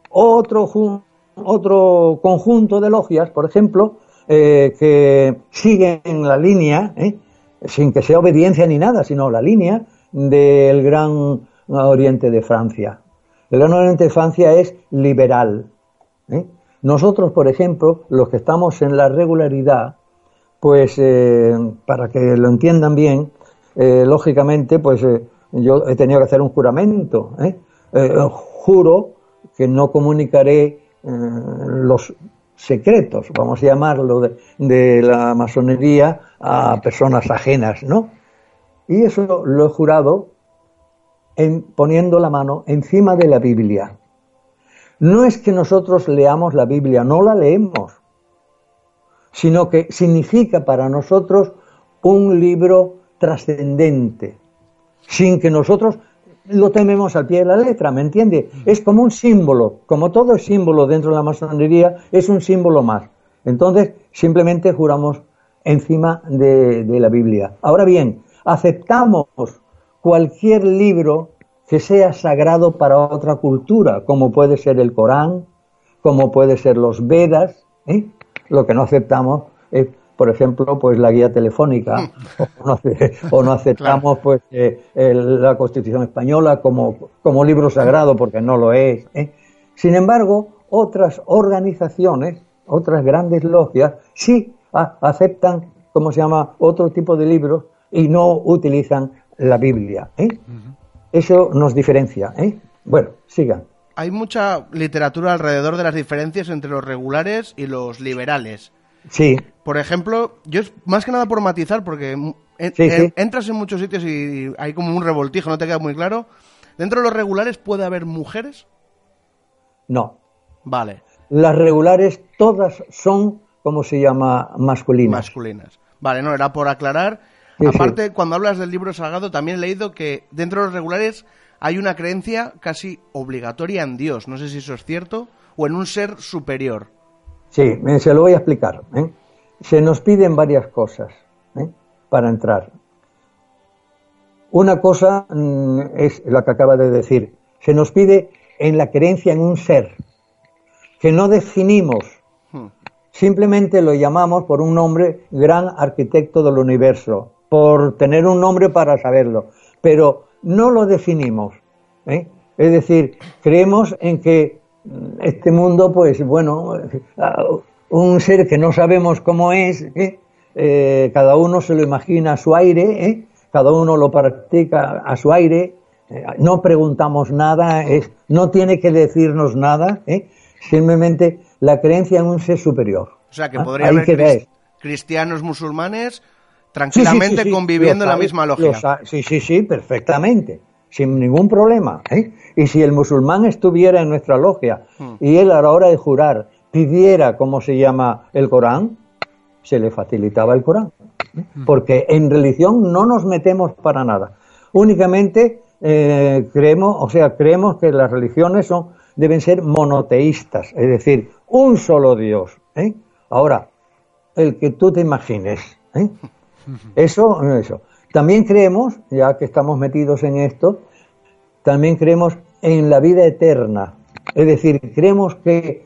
S11: otro, ju- otro conjunto de logias, por ejemplo, eh, que siguen la línea, ¿eh? sin que sea obediencia ni nada, sino la línea del Gran Oriente de Francia. El Gran Oriente de Francia es liberal. ¿eh? Nosotros, por ejemplo, los que estamos en la regularidad, pues para que lo entiendan bien, lógicamente, pues yo he tenido que hacer un juramento. juro que no comunicaré los secretos, vamos a llamarlo, de, la masonería a personas ajenas, ¿no? Y eso lo he jurado en, poniendo la mano encima de la Biblia. No es que nosotros leamos la Biblia, no la leemos, sino que significa para nosotros un libro trascendente, sin que nosotros lo tememos al pie de la letra, ¿me entiende? Es como un símbolo, como todo es símbolo dentro de la masonería, es un símbolo más. Entonces, simplemente juramos encima de, la Biblia. Ahora bien, aceptamos cualquier libro que sea sagrado para otra cultura, como puede ser el Corán, como puede ser los Vedas, ¿eh? Lo que no aceptamos es, por ejemplo, pues la guía telefónica, o no, ace- o no aceptamos pues eh, el- la Constitución española como, como libro sagrado, porque no lo es. ¿eh? Sin embargo, otras organizaciones, otras grandes logias, sí a- aceptan, ¿cómo se llama?, otro tipo de libros y no utilizan la Biblia. ¿eh? Eso nos diferencia. Bueno, sigan.
S3: Hay mucha literatura alrededor de las diferencias entre los regulares y los liberales.
S11: Sí,
S3: Por ejemplo, yo es más que nada por matizar, porque en-
S11: Sí,
S3: en-
S11: sí.
S3: entras en muchos sitios y hay como un revoltijo, no te queda muy claro. ¿Dentro de los regulares puede haber mujeres?
S11: no.
S3: Vale,
S11: Las regulares todas son, ¿cómo se llama?, masculinas.
S3: masculinas. Vale, no, era por aclarar.
S11: Sí.
S3: Aparte, cuando hablas del libro sagrado, también he leído que dentro de los regulares hay una creencia casi obligatoria en Dios. No sé si eso es cierto, o en un ser superior.
S11: Sí, se lo voy a explicar. ¿eh? Se nos piden varias cosas ¿eh? para entrar. Una cosa mm, es la que acaba de decir. Se nos pide en la creencia en un ser que no definimos. Simplemente lo llamamos por un nombre gran arquitecto del universo, por tener un nombre para saberlo, pero no lo definimos. ¿eh? Es decir, creemos en que este mundo, pues bueno, un ser que no sabemos cómo es, ¿eh? Eh, cada uno se lo imagina a su aire, ¿eh? cada uno lo practica a su aire, no preguntamos nada, no tiene que decirnos nada, simplemente la creencia en un ser superior.
S3: O sea, que
S11: Ah,
S3: podría haber cristianos musulmanes
S11: sí,
S3: tranquilamente
S11: sí, sí,
S3: conviviendo en la misma
S11: sa- Sí, sí, sí, perfectamente, sin ningún problema. ¿eh? Y si el musulmán estuviera en nuestra logia
S3: Hmm.
S11: y él a la hora de jurar pidiera cómo se llama el Corán, se le facilitaba el Corán. ¿eh? Porque en religión no nos metemos para nada. Únicamente eh, creemos, o sea, creemos que las religiones son, deben ser monoteístas, es decir, un solo Dios. ¿eh? Ahora, el que tú te imagines. ¿eh? Eso, eso. También creemos, ya que estamos metidos en esto, también creemos en la vida eterna. Es decir, creemos que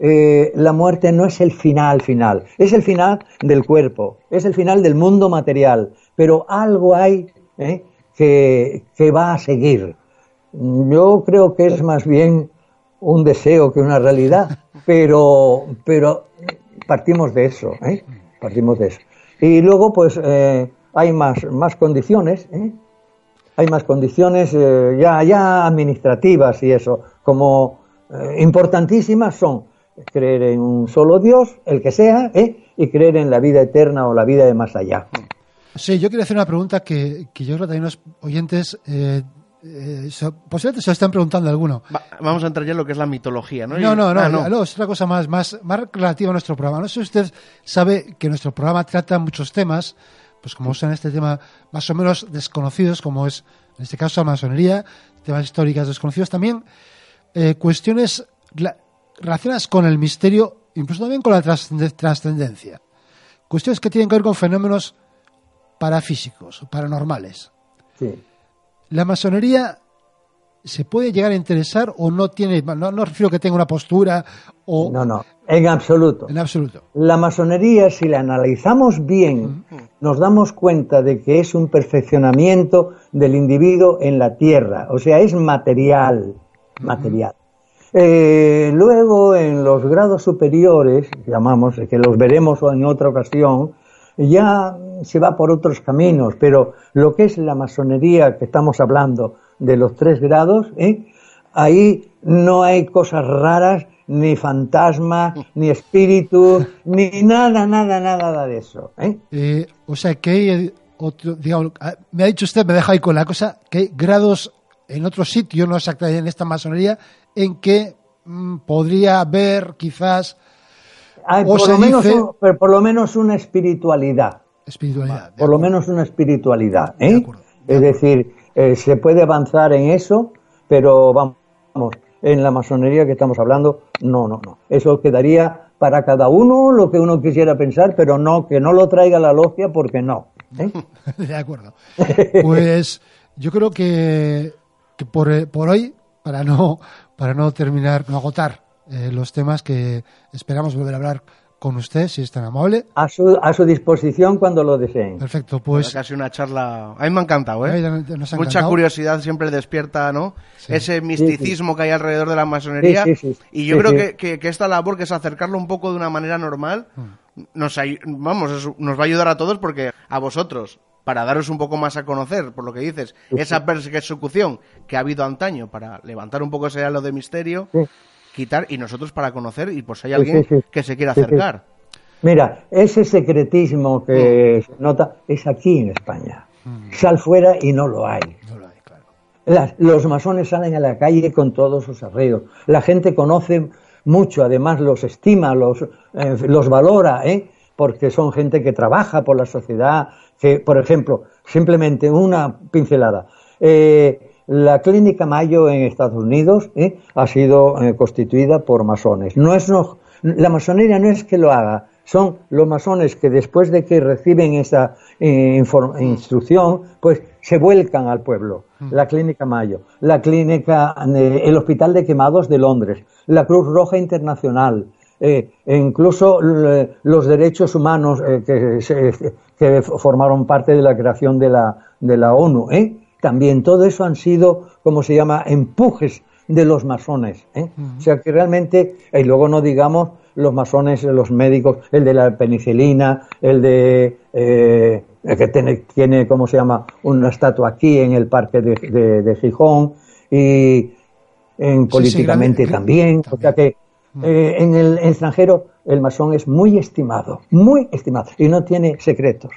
S11: eh, la muerte no es el final final, es el final del cuerpo, es el final del mundo material, pero algo hay ¿eh? que, que va a seguir. Yo creo que es más bien un deseo que una realidad, pero, pero partimos de eso, ¿eh? partimos de eso. Y luego, pues, hay más, más condiciones, ¿eh? hay más condiciones eh, ya, ya administrativas y eso, como eh, importantísimas son creer en un solo Dios, el que sea, ¿eh? y creer en la vida eterna o la vida de más allá.
S6: Sí, yo quería hacer una pregunta que, que yo creo que también los oyentes eh, eh, so- posiblemente se lo están preguntando alguno.
S3: Va- vamos a entrar ya en lo que es la mitología, ¿no?
S6: No, no, no,
S3: Ah,
S6: no, es otra cosa más, más, más relativa a nuestro programa. No sé si usted sabe que nuestro programa trata muchos temas, pues como son este tema más o menos desconocidos, como es en este caso la masonería, temas históricos desconocidos, también eh, cuestiones rela- relacionadas con el misterio, incluso también con la trascende- trascendencia. Cuestiones que tienen que ver con fenómenos parafísicos, paranormales.
S11: Sí.
S6: ¿La masonería se puede llegar a interesar o no tiene, no, no refiero que tenga una postura o
S11: No, no, en absoluto.
S6: en absoluto?
S11: La masonería, si la analizamos bien, nos damos cuenta de que es un perfeccionamiento del individuo en la tierra, o sea, es material, material. Eh, luego, en los grados superiores, llamamos, que los veremos en otra ocasión, ya se va por otros caminos, pero lo que es la masonería que estamos hablando de los tres grados, ¿eh? ahí no hay cosas raras, ni fantasmas, ni espíritus, ni nada, nada, nada de eso. ¿eh?
S6: Eh, o sea que hay eh, otro, digamos, ah, me ha dicho usted, me deja ahí con la cosa, que hay grados en otro sitio, no exactamente en esta masonería, en que mm, podría haber quizás
S11: Hay
S6: O
S11: por, lo menos
S6: dice-
S11: un- pero por lo menos una espiritualidad.
S6: espiritualidad.
S11: por lo menos una espiritualidad.
S6: De
S11: ¿eh?
S6: acuerdo, de
S11: es decir, eh, se puede avanzar en eso, pero vamos, en la masonería que estamos hablando, no, no, no. Eso quedaría para cada uno lo que uno quisiera pensar, pero no, que no lo traiga la logia porque no. ¿eh?
S6: De acuerdo. Pues yo creo que, por, eh, por hoy, para no, para no terminar, no agotar eh, los temas que esperamos volver a hablar con usted, si es tan amable.
S11: A su, a su disposición cuando lo deseen.
S6: Perfecto,
S3: Pues casi una charla. A mí me ha encantado, ¿eh?
S6: Ay, nos ha
S3: Mucha
S6: encantado.
S3: curiosidad siempre despierta, ¿no?
S6: Sí.
S3: Ese misticismo que hay alrededor de la masonería.
S11: Sí, sí, sí.
S3: Y yo
S11: Sí,
S3: creo
S11: sí.
S3: Que, que- que esta labor, que es acercarlo un poco de una manera normal,
S6: Hmm.
S3: nos, ay- vamos, es- nos va a ayudar a todos porque a vosotros, para daros un poco más a conocer, por lo que dices, esa persecución que ha habido antaño para levantar un poco ese halo de misterio,
S11: Sí.
S3: Quitar, y nosotros para conocer, y por si hay alguien
S11: sí, sí.
S3: que se quiera acercar.
S11: Mira, ese secretismo que se nota es aquí en España. Sal fuera y no lo hay.
S6: No lo hay, claro.
S11: Las- los masones salen a la calle con todos sus arreglos. La gente conoce mucho, además los estima, los, eh, los valora, ¿eh? porque son gente que trabaja por la sociedad. Que, por ejemplo, simplemente una pincelada. Eh, la Clínica Mayo en Estados Unidos ¿eh? ha sido eh, constituida por masones. No es, no, la masonería no es que lo haga, son los masones que después de que reciben esa eh, instrucción, pues se vuelcan al pueblo. La Clínica Mayo, la Clínica, eh, el Hospital de Quemados de Londres, la Cruz Roja Internacional, eh, e incluso l- los derechos humanos eh, que, se- que formaron parte de la creación de la, de la ONU. ¿eh? También todo eso han sido, como se llama, empujes de los masones. ¿eh? O sea que realmente, y luego no digamos los masones, los médicos, el de la penicilina, el de eh, el que tiene, tiene, ¿cómo se llama?, una estatua aquí en el parque de, de- de Gijón y en,
S6: sí,
S11: políticamente también. O sea que eh, en el extranjero el masón es muy estimado, muy estimado y no tiene secretos.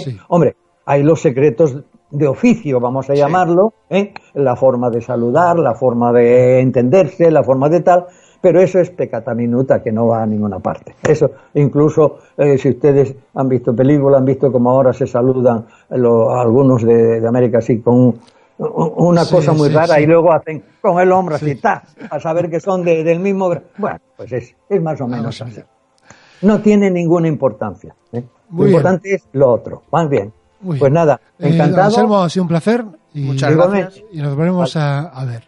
S6: Sí.
S11: Hombre, hay los secretos de oficio, vamos a llamarlo, ¿eh? la forma de saludar, la forma de entenderse, la forma de tal, pero eso es pecata minuta que no va a ninguna parte. Eso, incluso eh, si ustedes han visto películas, han visto como ahora se saludan lo- algunos de, de América así con un- un- una
S6: Sí,
S11: cosa muy
S6: sí,
S11: rara y luego hacen con el hombro
S6: Sí.
S11: así, ta, a saber que son de- del mismo... Bueno, pues es, es más o menos así. No tiene ninguna importancia. ¿eh? Lo
S6: bien.
S11: importante es lo otro. Más bien. Pues nada,
S6: Eh,
S11: encantado.
S6: Anselmo, ha sido un placer y,
S3: Muchas gracias.
S6: y nos volvemos a, a ver.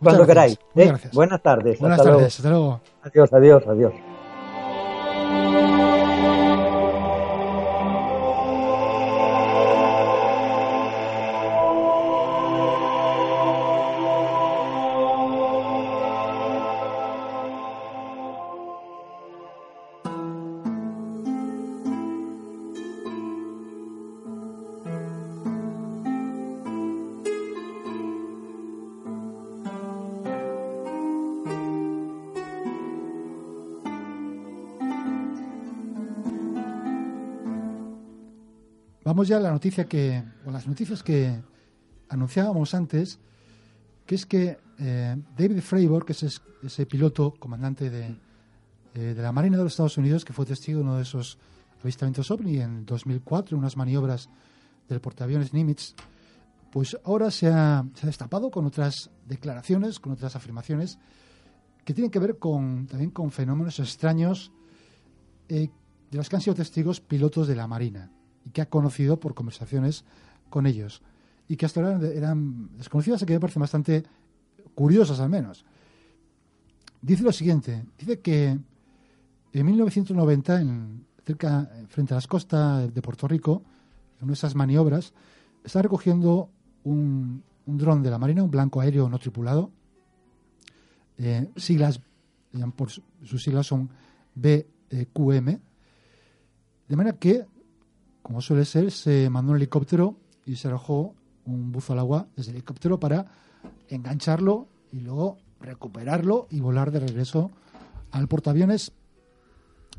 S11: Cuando
S6: Muchas
S11: queráis.
S6: gracias.
S11: ¿eh? Buenas tardes.
S6: Buenas
S11: hasta
S6: tardes, hasta luego.
S11: Adiós, adiós, adiós.
S6: Vamos ya a la noticia que, o las noticias que anunciábamos antes, que es que eh, David Fravor, que es es- ese piloto comandante de, eh, de la Marina de los Estados Unidos, que fue testigo de uno de esos avistamientos OVNI en 2004, en unas maniobras del portaaviones Nimitz, pues ahora se ha, se ha destapado con otras declaraciones, con otras afirmaciones que tienen que ver con, también con fenómenos extraños eh, de los que han sido testigos pilotos de la Marina y que ha conocido por conversaciones con ellos. Y que hasta ahora eran, desconocidas que me parecen bastante curiosas al menos. Dice lo siguiente, dice que en 1990, en, cerca, frente a las costas de Puerto Rico, en una esas maniobras, está recogiendo un, un dron de la Marina, un blanco aéreo no tripulado, eh, siglas, por su- sus siglas son BQM, de manera que, como suele ser, se mandó un helicóptero y se arrojó un buzo al agua desde el helicóptero para engancharlo y luego recuperarlo y volar de regreso al portaaviones.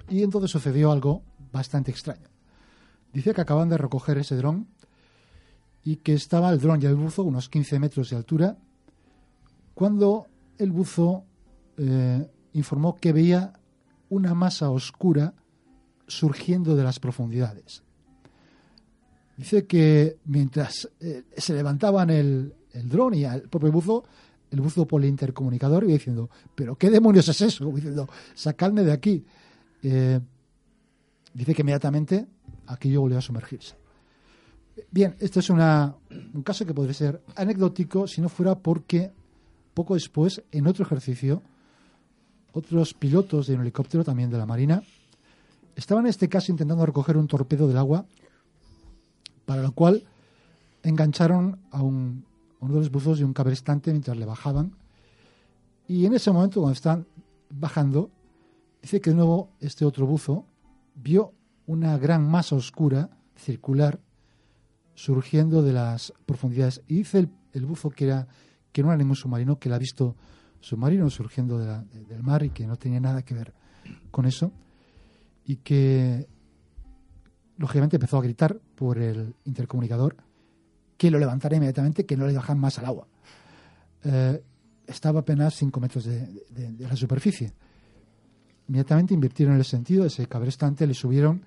S6: Y entonces sucedió algo bastante extraño. Dice que acaban de recoger ese dron y que estaba el dron y el buzo unos 15 metros de altura cuando el buzo eh, informó que veía una masa oscura surgiendo de las profundidades. Dice que mientras eh, se levantaban el, el dron y el propio buzo, el buzo por el iba diciendo, pero ¿qué demonios es eso? Diciendo, sacadme de aquí. Eh, dice que inmediatamente aquello volvió a sumergirse. Bien, esto es una, un caso que podría ser anecdótico si no fuera porque poco después, en otro ejercicio, otros pilotos de un helicóptero, también de la Marina, estaban en este caso intentando recoger un torpedo del agua, para lo cual engancharon a, un, uno de los buzos de un cabrestante mientras le bajaban. Y en ese momento, cuando están bajando, dice que de nuevo este otro buzo vio una gran masa oscura, circular, surgiendo de las profundidades. Y dice el, el buzo que, era, que no era ningún submarino, que él ha visto submarinos surgiendo de la- de- del mar y que no tenía nada que ver con eso. Y que, lógicamente, empezó a gritar por el intercomunicador que lo levantara inmediatamente, que no le bajan más al agua. Eh, estaba apenas 5 metros de, de- de la superficie. Inmediatamente invirtieron el sentido, ese cabrestante le subieron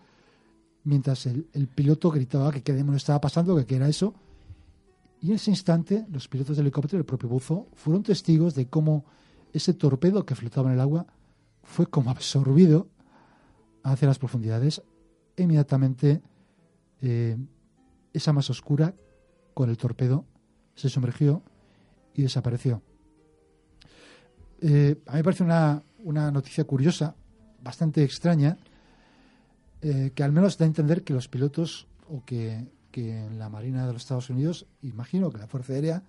S6: mientras el, el piloto gritaba que qué demonios estaba pasando, que qué era eso. Y en ese instante, los pilotos del helicóptero y el propio buzo fueron testigos de cómo ese torpedo que flotaba en el agua fue como absorbido hacia las profundidades. E inmediatamente, eh, esa masa oscura con el torpedo se sumergió y desapareció. Eh, a mí me parece una, una noticia curiosa, bastante extraña, eh, que al menos da a entender que los pilotos o que, que en la Marina de los Estados Unidos, imagino que la Fuerza Aérea,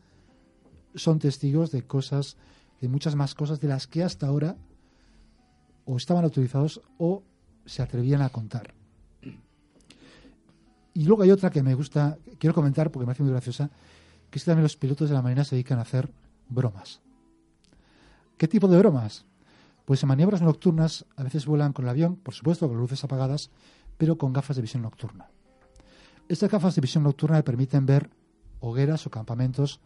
S6: son testigos de cosas, de muchas más cosas de las que hasta ahora o estaban autorizados o se atrevían a contar. Y luego hay otra que me gusta, quiero comentar porque me parece muy graciosa, que es que también los pilotos de la Marina se dedican a hacer bromas. ¿Qué tipo de bromas? Pues en maniobras nocturnas a veces vuelan con el avión, por supuesto con luces apagadas, pero con gafas de visión nocturna. Estas gafas de visión nocturna le permiten ver hogueras o campamentos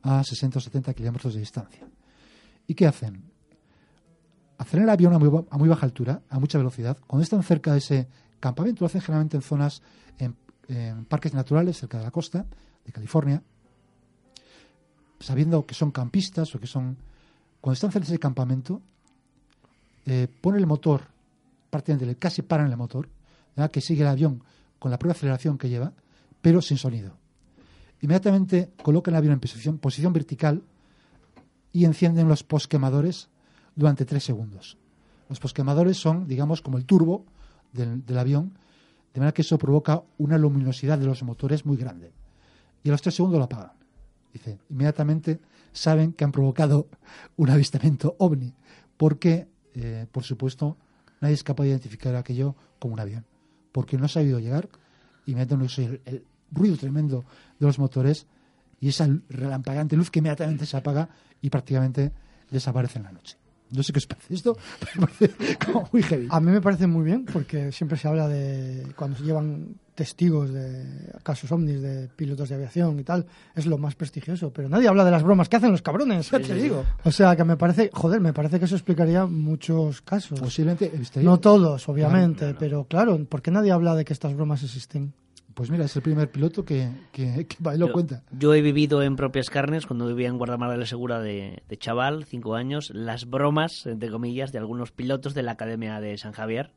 S6: a 60 o 70 kilómetros de distancia. ¿Y qué hacen? Hacen el avión a muy, a muy baja altura, a mucha velocidad. Cuando están cerca de ese campamento, lo hacen generalmente en zonas, en, en parques naturales, cerca de la costa de California, sabiendo que son campistas o que son... Cuando están cerca de campamento, eh, pone el motor, casi paran el motor, que sigue el avión con la propia aceleración que lleva, pero sin sonido. Inmediatamente colocan el avión en posición, posición vertical y encienden los posquemadores durante tres segundos. Los posquemadores son, digamos, como el turbo del, del avión, de manera que eso provoca una luminosidad de los motores muy grande. Y a los tres segundos lo apagan. Dice, inmediatamente saben que han provocado un avistamiento ovni, porque, eh, por supuesto, nadie es capaz de identificar aquello como un avión, porque no ha sabido llegar y meten el, el ruido tremendo de los motores y esa relampagante luz que inmediatamente se apaga y prácticamente desaparece en la noche. No sé qué os parece esto, me parece como muy heavy.
S4: A mí me parece muy bien porque siempre se habla de cuando se llevan testigos de casos ovnis de pilotos de aviación y tal, es lo más prestigioso, pero nadie habla de las bromas que hacen los cabrones, ya te digo. O sea, que me parece, joder, me parece que eso explicaría muchos casos.
S6: Posiblemente,
S4: no todos, obviamente, pero claro, ¿por qué nadie habla de que estas bromas existen?
S6: Pues mira, es el primer piloto que, que, que lo
S5: yo,
S6: cuenta.
S5: Yo he vivido en propias carnes, cuando vivía en Guardamar de la Segura de, de, chaval, cinco años, las bromas, entre comillas, de algunos pilotos de la Academia de San Javier,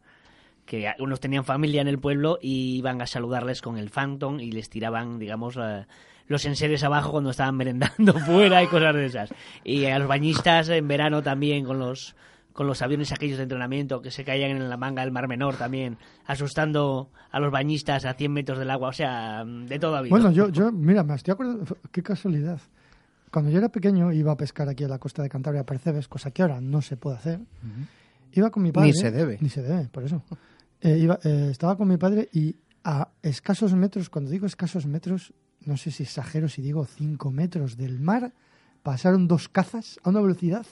S5: que unos tenían familia en el pueblo y iban a saludarles con el Phantom y les tiraban, digamos, uh, los enseres abajo cuando estaban merendando fuera y cosas de esas. Y a los bañistas en verano también con los con los aviones aquellos de entrenamiento que se caían en la manga del Mar Menor también, asustando a los bañistas a 100 metros del agua, o sea, de todo habido.
S4: Bueno, yo, yo mira, me estoy acordando, qué casualidad. Cuando yo era pequeño iba a pescar aquí a la costa de Cantabria a Percebes, cosa que ahora no se puede hacer. Uh -huh. Iba con mi padre.
S3: Ni se debe.
S4: Ni se debe, por eso. Eh, iba, eh, estaba con mi padre y a escasos metros, cuando digo escasos metros, no sé si exagero si digo 5 metros del mar, pasaron dos cazas a una velocidad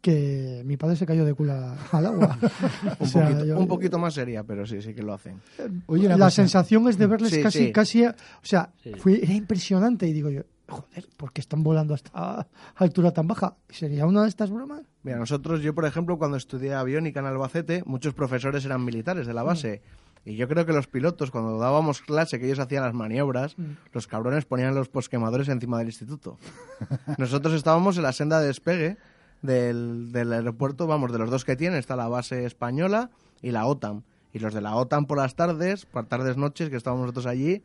S4: que mi padre se cayó de culo al agua.
S3: un, o sea, poquito, yo, un, poquito, más sería, pero sí, sí que lo hacen.
S4: Oye, la cosa. sensación es de verles
S3: sí,
S4: casi,
S3: sí.
S4: casi, o sea, sí. fue, era impresionante y digo yo, joder, ¿por qué están volando hasta altura tan baja? ¿Sería una de estas bromas?
S3: Mira, nosotros, yo por ejemplo, cuando estudié aviónica en Albacete, muchos profesores eran militares de la base. Mm. Y yo creo que los pilotos, cuando dábamos clase, que ellos hacían las maniobras, mm. los cabrones ponían los posquemadores encima del instituto. Nosotros estábamos en la senda de despegue del, del, aeropuerto, vamos, de los dos que tiene, está la base española y la OTAN. Y los de la OTAN por las tardes, por tardes, noches, que estábamos nosotros allí,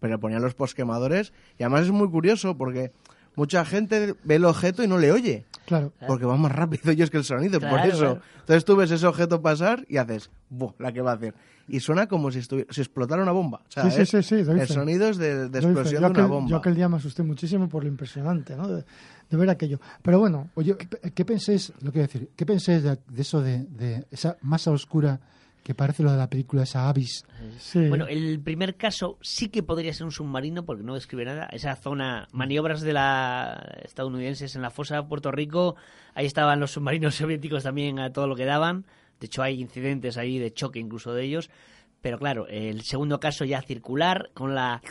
S3: pero ponían los posquemadores. Y además es muy curioso porque mucha gente ve el objeto y no le oye.
S4: Claro.
S3: Porque va más rápido ellos que el sonido,
S5: Claro,
S3: por eso.
S5: claro.
S3: Entonces tú ves ese objeto pasar y haces, ¡buah! La que va a hacer. Y suena como si, si explotara una bomba. O sea,
S4: Sí, sí, sí,
S3: el
S4: fe.
S3: sonido es de, explosión
S4: yo
S3: de una
S4: aquel,
S3: bomba.
S4: Yo aquel día me asusté muchísimo por lo impresionante, ¿no? De, de ver aquello. Pero bueno,
S6: Oye, ¿qué, qué pensáis, lo que decir, qué pensáis de, de eso de, de esa masa oscura que parece lo de la película, esa Abyss?
S4: sí.
S5: Bueno, el primer caso sí que podría ser un submarino porque no describe nada. Esa zona, maniobras de la estadounidenses en la fosa de Puerto Rico, ahí estaban los submarinos soviéticos también a todo lo que daban. De hecho, hay incidentes ahí de choque incluso de ellos. Pero claro, el segundo caso ya circular, con la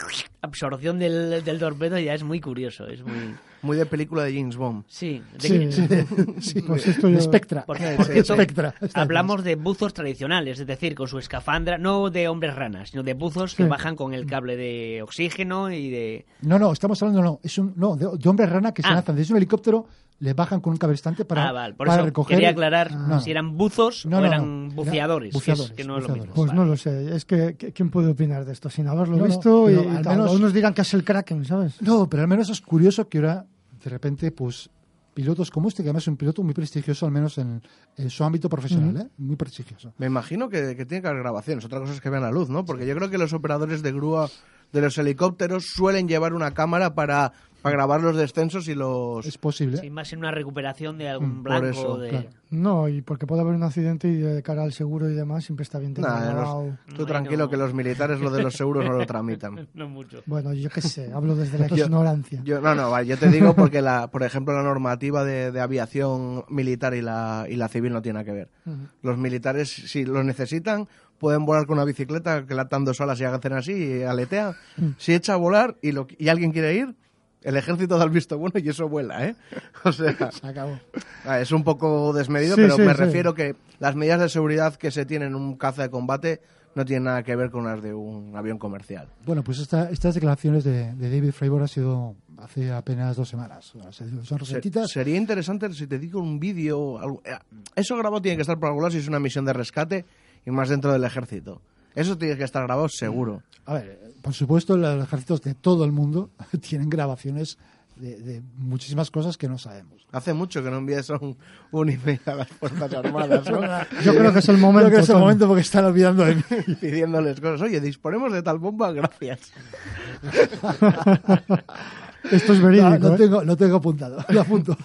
S5: absorción del, del torpedo, ya es muy curioso. Es muy.
S3: Muy de película de James Bond.
S5: Sí, de-
S4: Sí,
S6: Sí,
S4: Pues esto
S6: de
S4: yo-
S6: Spectra.
S5: Por, por cierto,
S3: sí.
S6: Spectra. Está
S5: hablamos de buzos tradicionales, es decir, con su escafandra, no de hombres ranas, sino de buzos que bajan con el cable de oxígeno y de...
S6: No, no, estamos hablando, no, es un, no, de, de hombres rana que se
S5: Ah.
S6: lanzan desde un helicóptero, le bajan con un cabrestante para,
S5: ah, vale, por
S6: para
S5: eso
S6: recoger.
S5: quería aclarar
S6: No.
S5: si eran buzos
S6: No,
S5: o eran buceadores, que es-
S6: Buceadores,
S5: que, no es lo mismo.
S4: Pues
S5: Vale.
S4: no lo sé. Es que, ¿quién puede opinar de esto sin haberlo
S6: No, no,
S4: visto? y
S6: al menos-
S4: Unos dirán que es el Kraken, ¿sabes?
S6: No, pero al menos es curioso que ahora, de repente, pues, pilotos como este, que además es un piloto muy prestigioso, al menos en, en su ámbito profesional, ¿eh? Muy prestigioso.
S3: Me imagino que, que tiene que haber grabaciones. Otra cosa es que vean la luz, ¿no? Porque yo creo que los operadores de grúa de los helicópteros suelen llevar una cámara para, para grabar los descensos y los...
S6: Es posible.
S5: Sí, más en una recuperación de algún
S3: Mm, por
S5: blanco.
S3: eso,
S5: de...
S6: claro.
S4: No, y porque puede haber un accidente y de cara al seguro y demás siempre está bien
S3: Nah, los- tú tranquilo que los militares lo de los seguros no lo tramitan.
S5: No mucho.
S4: Bueno, yo qué sé, hablo desde la
S3: Yo-
S4: ignorancia.
S3: Yo, no, no, vale, yo te digo porque, la, por ejemplo, la normativa de, de aviación militar y la, y la civil no tiene nada que ver. Los militares, si lo necesitan, pueden volar con una bicicleta que la atan dos olas y hacen así y aletea. Si echa a volar y, lo, y alguien quiere ir, el ejército da el visto bueno y eso vuela, ¿eh? O sea,
S6: Se acabó.
S3: ah, es un poco desmedido,
S4: Sí,
S3: pero
S4: sí,
S3: me
S4: sí.
S3: refiero que las medidas de seguridad que se tienen en un caza de combate no tienen nada que ver con las de un avión comercial.
S6: Bueno, pues esta- estas declaraciones de, de David Fravor ha sido hace apenas dos semanas. Son recetitas.
S3: sería interesante si te digo un vídeo. eh, Eso grabado tiene que estar por algún lado si es una misión de rescate y más dentro del ejército. Eso tiene que estar grabado seguro.
S6: A ver, por supuesto, los ejércitos de todo el mundo tienen grabaciones de, de muchísimas cosas que no sabemos.
S3: Hace mucho que no envías un, un email a las Fuerzas Armadas, ¿no?
S4: Yo creo que es el momento.
S6: Creo que es el
S4: Tony.
S6: momento porque están olvidando de mí.
S3: Pidiéndoles cosas. Oye, disponemos de tal bomba, gracias.
S4: Esto es
S6: No,
S4: verídico.
S6: no
S4: ¿eh?
S6: tengo, no tengo apuntado, lo apunto.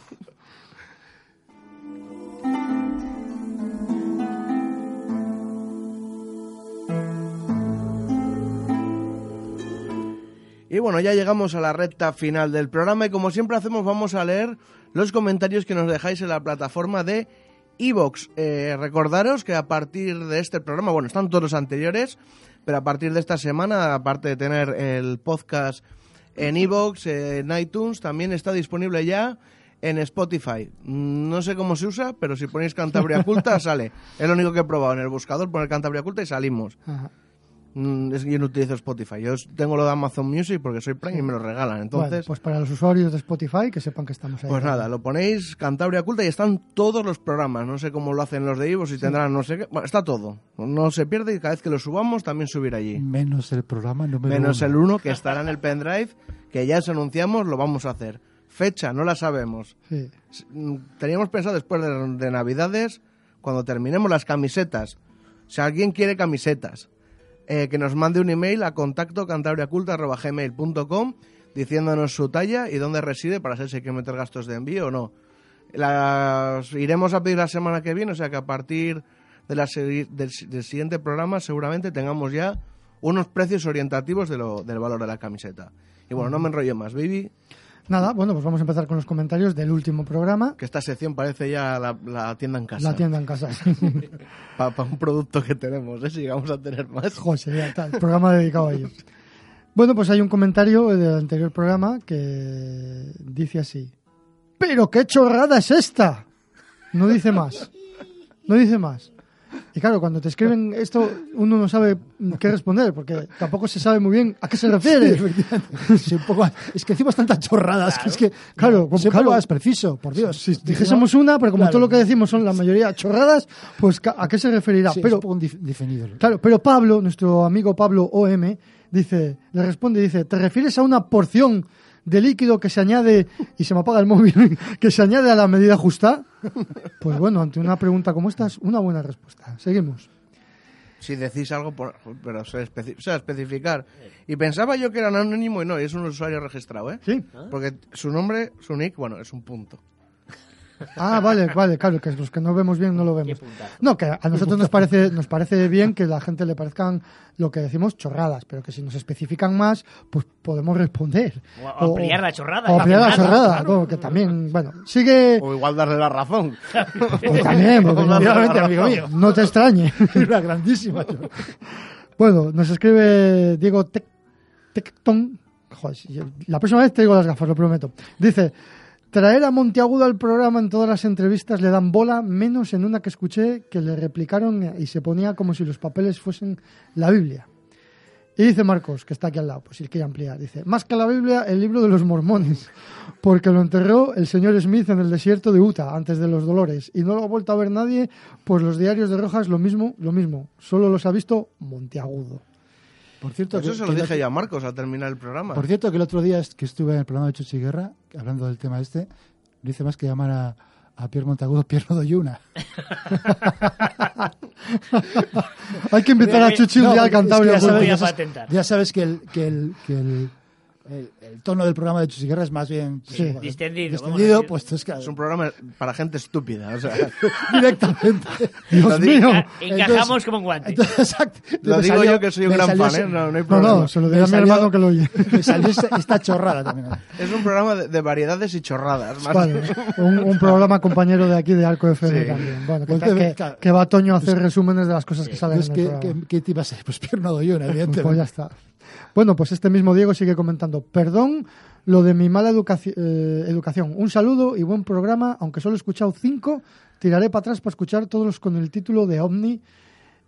S3: Y bueno, ya llegamos a la recta final del programa y como siempre hacemos vamos a leer los comentarios que nos dejáis en la plataforma de Evox. recordaros que a partir de este programa, bueno, están todos los anteriores, pero a partir de esta semana, aparte de tener el podcast en Evox, en iTunes, también está disponible ya en Spotify. Mm, No sé cómo se usa, pero si ponéis Cantabria Culta sale. Es lo único que he probado en el buscador, poner Cantabria Culta y salimos.
S4: Ajá.
S3: Mm, Es que yo no utilizo Spotify. Yo tengo lo de Amazon Music porque soy Prime y me lo regalan.
S4: Bueno,
S3: Entonces,
S4: pues para los usuarios de Spotify que sepan que estamos ahí.
S3: pues nada, lo ponéis Cantabria Culta y están todos los programas. No sé cómo lo hacen los de Ivo, si tendrán no sé qué. Bueno, está todo. No se pierde y cada vez que lo subamos también subir allí.
S6: Menos el programa número
S3: Menos
S6: uno.
S3: el uno que estará en el pendrive, que ya os anunciamos, lo vamos a hacer. Fecha, no la sabemos.
S4: Sí.
S3: Mm, Teníamos pensado después de, de Navidades, cuando terminemos las camisetas. Si alguien quiere camisetas, eh, que nos mande un email a contacto diciéndonos su talla y dónde reside para saber si hay que meter gastos de envío o no. Las iremos a pedir la semana que viene, o sea que a partir de la del, del siguiente programa seguramente tengamos ya unos precios orientativos de lo- del valor de la camiseta. Y bueno, no me enrollo más, baby,
S4: Nada, bueno, pues vamos a empezar con los comentarios del último programa.
S3: que esta sección parece ya la, la tienda en casa.
S4: La tienda en casa.
S3: Para un producto que tenemos, ¿eh? si llegamos a tener más.
S4: Joder, sería tal, programa dedicado a ellos. Bueno, pues hay un comentario del anterior programa que dice así. Pero qué chorrada es esta. No dice más. No dice más. Y claro, cuando te escriben esto, uno no sabe qué responder, porque tampoco se sabe muy bien a qué se refiere.
S6: Sí, un poco- es que decimos tantas chorradas que es que,
S4: Claro, como- claro.
S6: más preciso, por Dios.
S4: Si dijésemos una, pero como
S6: Claro.
S4: todo lo que decimos son la mayoría chorradas, pues ¿a qué se referirá?
S6: Sí, es
S4: pero,
S6: un poco dif- definido.
S4: Claro, pero Pablo, nuestro amigo Pablo OM, dice, le responde, dice, ¿te refieres a una porción de líquido que se añade, y se me apaga el móvil, que se añade a la medida justa? Pues bueno, ante una pregunta como esta es una buena respuesta. Seguimos.
S3: Si decís algo, por- pero se especi- o sea, especificar. Y pensaba yo que era anónimo y no, es un usuario registrado, ¿eh?
S4: Sí.
S3: Porque su nombre, su nick, bueno, es un punto.
S4: Ah, vale, vale, claro, que los que no vemos bien no lo vemos. No, que a nosotros nos parece, nos parece bien que la gente le parezcan lo que decimos chorradas, pero que si nos especifican más, pues podemos responder.
S5: O ampliar la chorrada.
S4: O ampliar la chorrada,
S5: claro.
S4: ¿no? que también, bueno, sigue...
S3: O igual darle la razón.
S4: Pues también, porque
S6: Obviamente, amigo mío.
S4: no te extrañe.
S6: Una grandísima chorrada.
S4: Bueno, nos escribe Diego Tec- Tecton. Joder, la próxima vez te digo las gafas, lo prometo. Dice, traer a Monteagudo al programa en todas las entrevistas le dan bola, menos en una que escuché que le replicaron y se ponía como si los papeles fuesen la Biblia. Y dice Marcos, que está aquí al lado, pues si quiere ampliar, dice, más que la Biblia, el libro de los mormones, porque lo enterró el señor Smith en el desierto de Utah, antes de los dolores, y no lo ha vuelto a ver nadie, pues los diarios de Rojas lo mismo, lo mismo, solo los ha visto Monteagudo.
S6: Por cierto,
S3: Eso
S6: que-
S3: se lo
S6: que
S3: dije ya a Marcos al terminar el programa.
S6: Por cierto, que el otro día es- que estuve en el programa de Chuchi Guerra, hablando del tema este, no hice más que llamar a, a Pierre Montagudo Pierre Doyuna.
S4: Hay que invitar a Chuchi un día al Cantabria.
S5: Voy a
S6: ya sabes- ya sabes que el, que el, que el, el- el tono del programa de Chuchi Guerra es más bien pues,
S4: Sí.
S6: bueno,
S5: Distendido,
S6: distendido, pues entonces, claro,
S3: Es un programa para gente estúpida. O sea,
S6: directamente.
S4: Dios
S3: digo-
S4: mío.
S5: Encajamos
S6: Entonces-
S5: como un guante.
S6: Entonces, exacto.
S3: lo digo
S6: salió-
S3: yo que soy un gran fan,
S6: ese-
S3: ¿eh? No, no hay
S4: No,
S3: problema.
S4: no, se lo diré
S6: Me
S4: a mi hermano que lo oye.
S6: Me salió esta, chorrada también.
S3: Es un programa de, de variedades y chorradas. más.
S4: Vale, un, un programa compañero de aquí de Arco FM
S3: Sí.
S4: también. Bueno, que,
S6: Pues,
S4: que-
S6: claro.
S4: que va Toño a hacer resúmenes de las cosas que salen en el
S6: ¿qué,
S4: programa.
S6: qué, te iba a ser? Pues Pierre Doyuna,
S4: Pues,
S6: evidentemente.
S4: pues ya está. Bueno, pues este mismo Diego sigue comentando. Perdón lo de mi mala educaci- eh, educación. Un saludo y buen programa. Aunque solo he escuchado cinco, tiraré para atrás para escuchar todos los con el título de OVNI.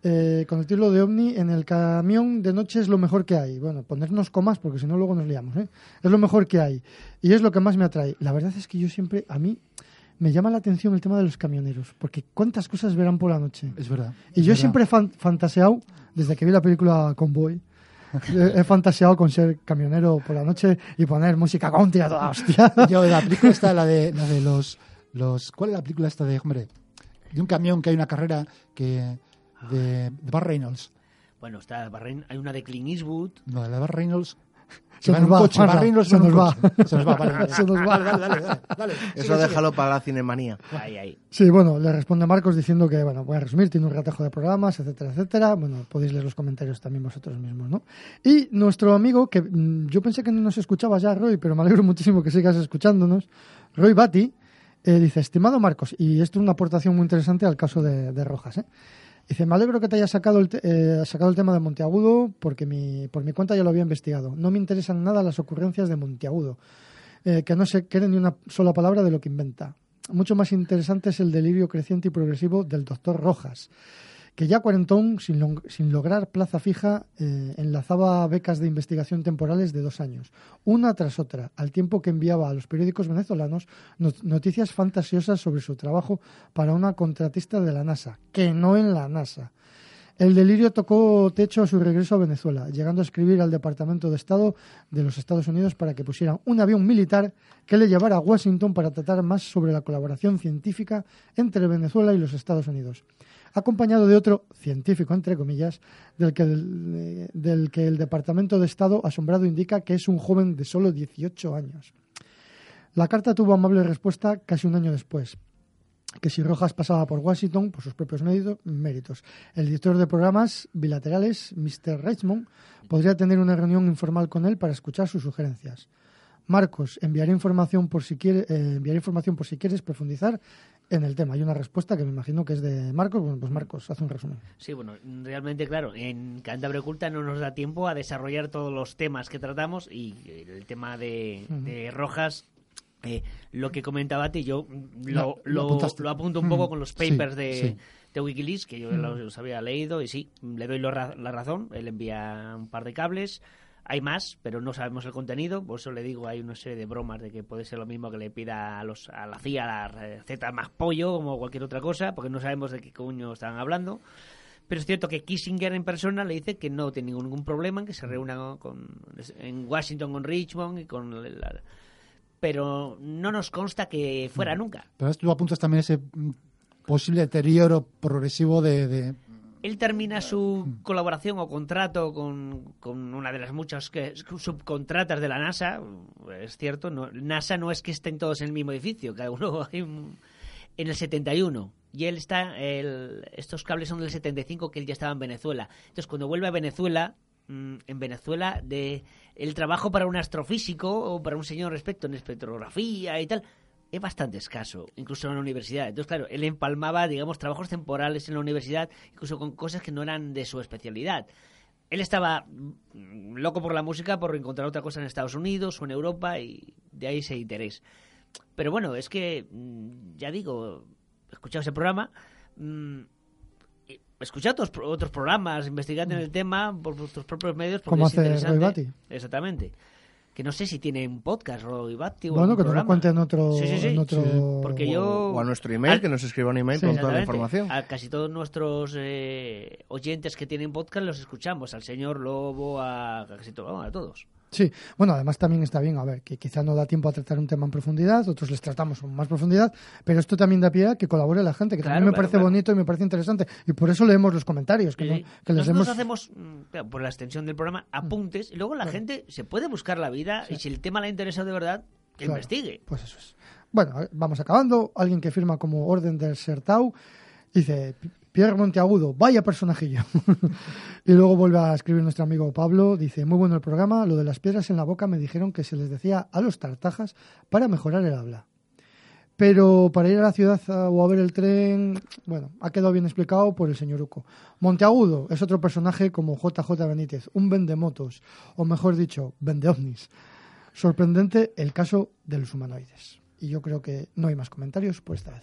S4: eh, con el título de OVNI en el camión de noche es lo mejor que hay. Bueno, ponernos comas porque si no luego nos liamos. ¿eh? Es lo mejor que hay. Y es lo que más me atrae. La verdad es que yo siempre, a mí, me llama la atención el tema de los camioneros. Porque cuántas cosas verán por la noche.
S6: Es verdad.
S4: Y
S6: es
S4: yo
S6: verdad.
S4: siempre he fan- fantaseado, desde que vi la película Convoy, He, fantaseado con ser camionero por la noche y poner música country a toda hostia.
S6: Yo, la película está, la de, la de los, los... ¿Cuál es la película esta de, hombre? De un camión que hay una carrera que... De, de Bar Reynolds.
S5: Bueno, está Barrein, hay una de Clint Eastwood.
S6: No, la de Bar Reynolds...
S4: Se nos va,
S6: coche,
S4: se nos va.
S6: Se nos va.
S4: Se nos va.
S6: Dale, dale, dale, dale.
S3: Eso
S6: Sigue,
S3: déjalo para la cinemanía.
S5: Ahí, ahí.
S4: Sí, bueno, le responde Marcos diciendo que, bueno, voy a resumir, tiene un ratejo de programas, etcétera, etcétera. Bueno, podéis leer los comentarios también vosotros mismos, ¿no? Y nuestro amigo, que mm, yo pensé que no nos escuchaba ya, Roy, pero me alegro muchísimo que sigas escuchándonos, Roy Bati, eh, dice, estimado Marcos, y esto es una aportación muy interesante al caso de, de Rojas, ¿eh? Dice, me alegro que te hayas sacado el, eh, sacado el tema de Monteagudo porque mi, por mi cuenta ya lo había investigado. No me interesan nada las ocurrencias de Monteagudo, eh, que no se quede ni una sola palabra de lo que inventa. Mucho más interesante es el delirio creciente y progresivo del doctor Rojas, que ya cuarentón, sin, log- sin lograr plaza fija, eh, enlazaba becas de investigación temporales de dos años, una tras otra, al tiempo que enviaba a los periódicos venezolanos not- noticias fantasiosas sobre su trabajo para una contratista de la NASA, que no en la NASA. El delirio tocó techo a su regreso a Venezuela, llegando a escribir al Departamento de Estado de los Estados Unidos para que pusieran un avión militar que le llevara a Washington para tratar más sobre la colaboración científica entre Venezuela y los Estados Unidos, acompañado de otro científico, entre comillas, del que el, eh, del que el Departamento de Estado asombrado indica que es un joven de solo 18 años. La carta tuvo amable respuesta casi un año después, que si Rojas pasaba por Washington por sus propios mérito- méritos. El director de programas bilaterales, Mr. Richmond, podría tener una reunión informal con él para escuchar sus sugerencias. Marcos, enviaré información por si quiere, eh, enviaré información por si quieres profundizar en el tema. Hay una respuesta que me imagino que es de Marcos. Bueno, pues Marcos, haz un resumen.
S5: Sí, bueno, realmente, claro, en Cantabria Oculta no nos da tiempo a desarrollar todos los temas que tratamos y el tema de, Rojas, eh, lo que comentaba ti, yo
S6: Lo-
S5: lo, apunto un poco con los
S6: Sí,
S5: papers de,
S6: sí.
S5: de Wikileaks, que yo los había leído y sí, le doy ra- la razón, él envía un par de cables. Hay más, pero no sabemos el contenido. Por eso le digo, hay una serie de bromas de que puede ser lo mismo que le pida a, los, a la CIA la receta más pollo, como cualquier otra cosa, porque no sabemos de qué coño están hablando. Pero es cierto que Kissinger en persona le dice que no tiene ningún, problema, en que se reúna con, en Washington con Richmond y con... la- pero no nos consta que fuera nunca.
S6: Pero tú apuntas también ese posible deterioro progresivo de... de-
S5: Él termina su colaboración o contrato con, con una de las muchas que, subcontratas de la NASA. Es cierto, no, NASA no es que estén todos en el mismo edificio, cada uno hay en el 71. Y él está, el, estos cables son del 75, que él ya estaba en Venezuela. Entonces, cuando vuelve a Venezuela, mm, en Venezuela, de el trabajo para un astrofísico o para un señor respecto en espectrografía y tal, es bastante escaso, incluso en la universidad. Entonces, claro, él empalmaba, digamos, trabajos temporales en la universidad, incluso con cosas que no eran de su especialidad. Él estaba mm, loco por la música, por encontrar otra cosa en Estados Unidos o en Europa, y de ahí ese interés. Pero bueno, es que, mm, ya digo, escuchado ese programa, mm, y escuchad otros, otros programas, investigad en el tema por vuestros propios medios. Porque
S4: Como
S5: es
S4: hace
S5: interesante. Exactamente. Que no sé si tiene un podcast, Roy Batty, o
S4: Bueno, que nos lo cuente en otro...
S5: Sí, sí, sí.
S4: en otro-
S5: Porque yo...
S3: O a nuestro email,
S5: Al-
S3: que nos escriba un email
S4: Sí.
S3: con toda la información.
S5: A casi todos nuestros eh, oyentes que tienen podcast los escuchamos. Al señor Lobo, a, a casi todo, a todos.
S4: Sí, bueno, además también está bien, a ver, que quizá no da tiempo a tratar un tema en profundidad, otros les tratamos con más profundidad, pero esto también da pie a que colabore la gente, que
S5: Claro,
S4: también me
S5: claro,
S4: parece
S5: claro.
S4: bonito y me parece interesante. Y por eso leemos los comentarios, que, no-
S5: Sí.
S4: que les
S5: Nosotros
S4: demos...
S5: hacemos, mm, por la extensión del programa, apuntes y luego la gente se puede buscar la vida y si el tema le ha interesado de verdad, que investigue.
S4: Pues eso es. Bueno, vamos acabando. Alguien que firma como Orden del Sertau dice: Pierre Monteagudo, vaya personajillo. y luego vuelve a escribir nuestro amigo Pablo. Dice: Muy bueno el programa. Lo de las piedras en la boca me dijeron que se les decía a los tartajas para mejorar el habla. Pero para ir a la ciudad a- o a ver el tren, bueno, ha quedado bien explicado por el señor Uco. Monteagudo es otro personaje como JJ Benítez, un vendemotos, o mejor dicho, vende ovnis. Sorprendente el caso de los humanoides. Y yo creo que no hay más comentarios por esta vez.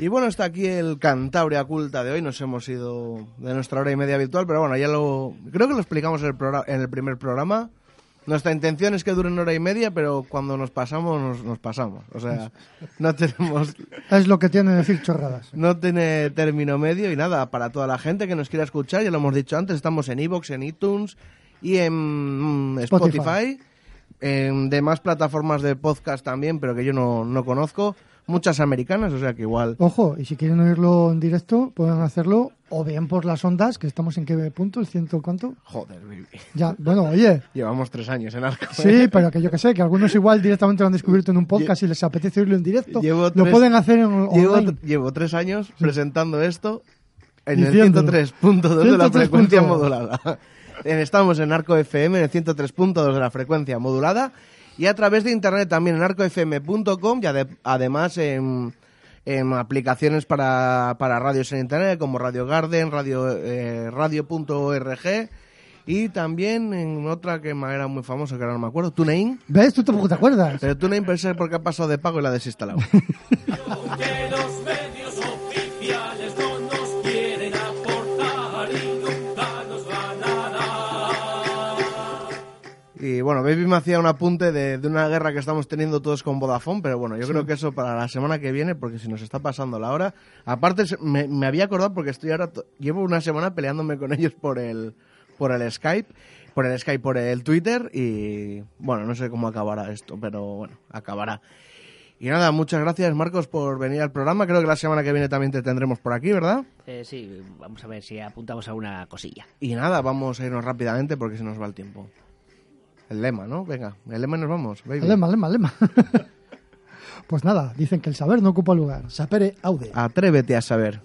S3: Y bueno, está aquí el Cantabria Culta de hoy. Nos hemos ido de nuestra hora y media habitual, pero bueno, ya lo. Creo que lo explicamos en el, programa, en el primer programa. Nuestra intención es que duren hora y media, pero cuando nos pasamos, nos, nos pasamos. O sea, no tenemos.
S4: Es lo que tiene decir chorradas.
S3: No tiene término medio y nada, para toda la gente que nos quiera escuchar, ya lo hemos dicho antes, estamos en Evox, en iTunes y en mm, Spotify,
S4: Spotify.
S3: en demás plataformas de podcast también, pero que yo no, no conozco. Muchas americanas, o sea que igual.
S4: Ojo, y si quieren oírlo en directo, pueden hacerlo o bien por las ondas, que estamos en qué punto, el ciento cuánto.
S3: Joder, baby.
S4: Ya, bueno, oye.
S3: Llevamos tres años en Arco.
S4: Sí, pero que yo que sé, que algunos igual directamente lo han descubierto en un podcast y les apetece oírlo en directo.
S3: Llevo
S4: lo
S3: tres-
S4: pueden hacer en
S3: Llevo,
S4: online.
S3: llevo tres años presentando esto en el
S4: Diciéndolo.
S3: 103.2 de la
S4: 103.2.
S3: frecuencia modulada. Estamos en Arco FM en el 103.2 de la frecuencia modulada y a través de internet también en arcofm.com y ade- además en, en aplicaciones para, para radios en internet como Radio Garden, radio, eh, radio.org y también en otra que era muy famosa que ahora no me acuerdo, TuneIn.
S4: ¿Ves? ¿Tú tampoco te acuerdas?
S3: Pero TuneIn pensé porque ha pasado de pago y la ha desinstalado.
S10: Y
S3: bueno, Baby me hacía un apunte de, de una guerra que estamos teniendo todos con Vodafone, pero bueno, yo creo que eso para la semana que viene, porque si nos está pasando la hora. Aparte, se- me, me había acordado porque estoy ahora, llevo una semana peleándome con ellos por el, por el Skype, por el Skype, por el Twitter, y bueno, no sé cómo acabará esto, pero bueno, acabará. Y nada, muchas gracias Marcos por venir al programa. Creo que la semana que viene también te tendremos por aquí, ¿verdad?
S5: Eh, sí, vamos a ver si apuntamos a una cosilla.
S3: Y nada, vamos a irnos rápidamente porque se nos va el tiempo. El lema, ¿no? Venga, el lema nos vamos. baby.
S4: Lema, lema, lema. pues nada, dicen que el saber no ocupa lugar.
S6: Sapere aude.
S3: Atrévete a saber.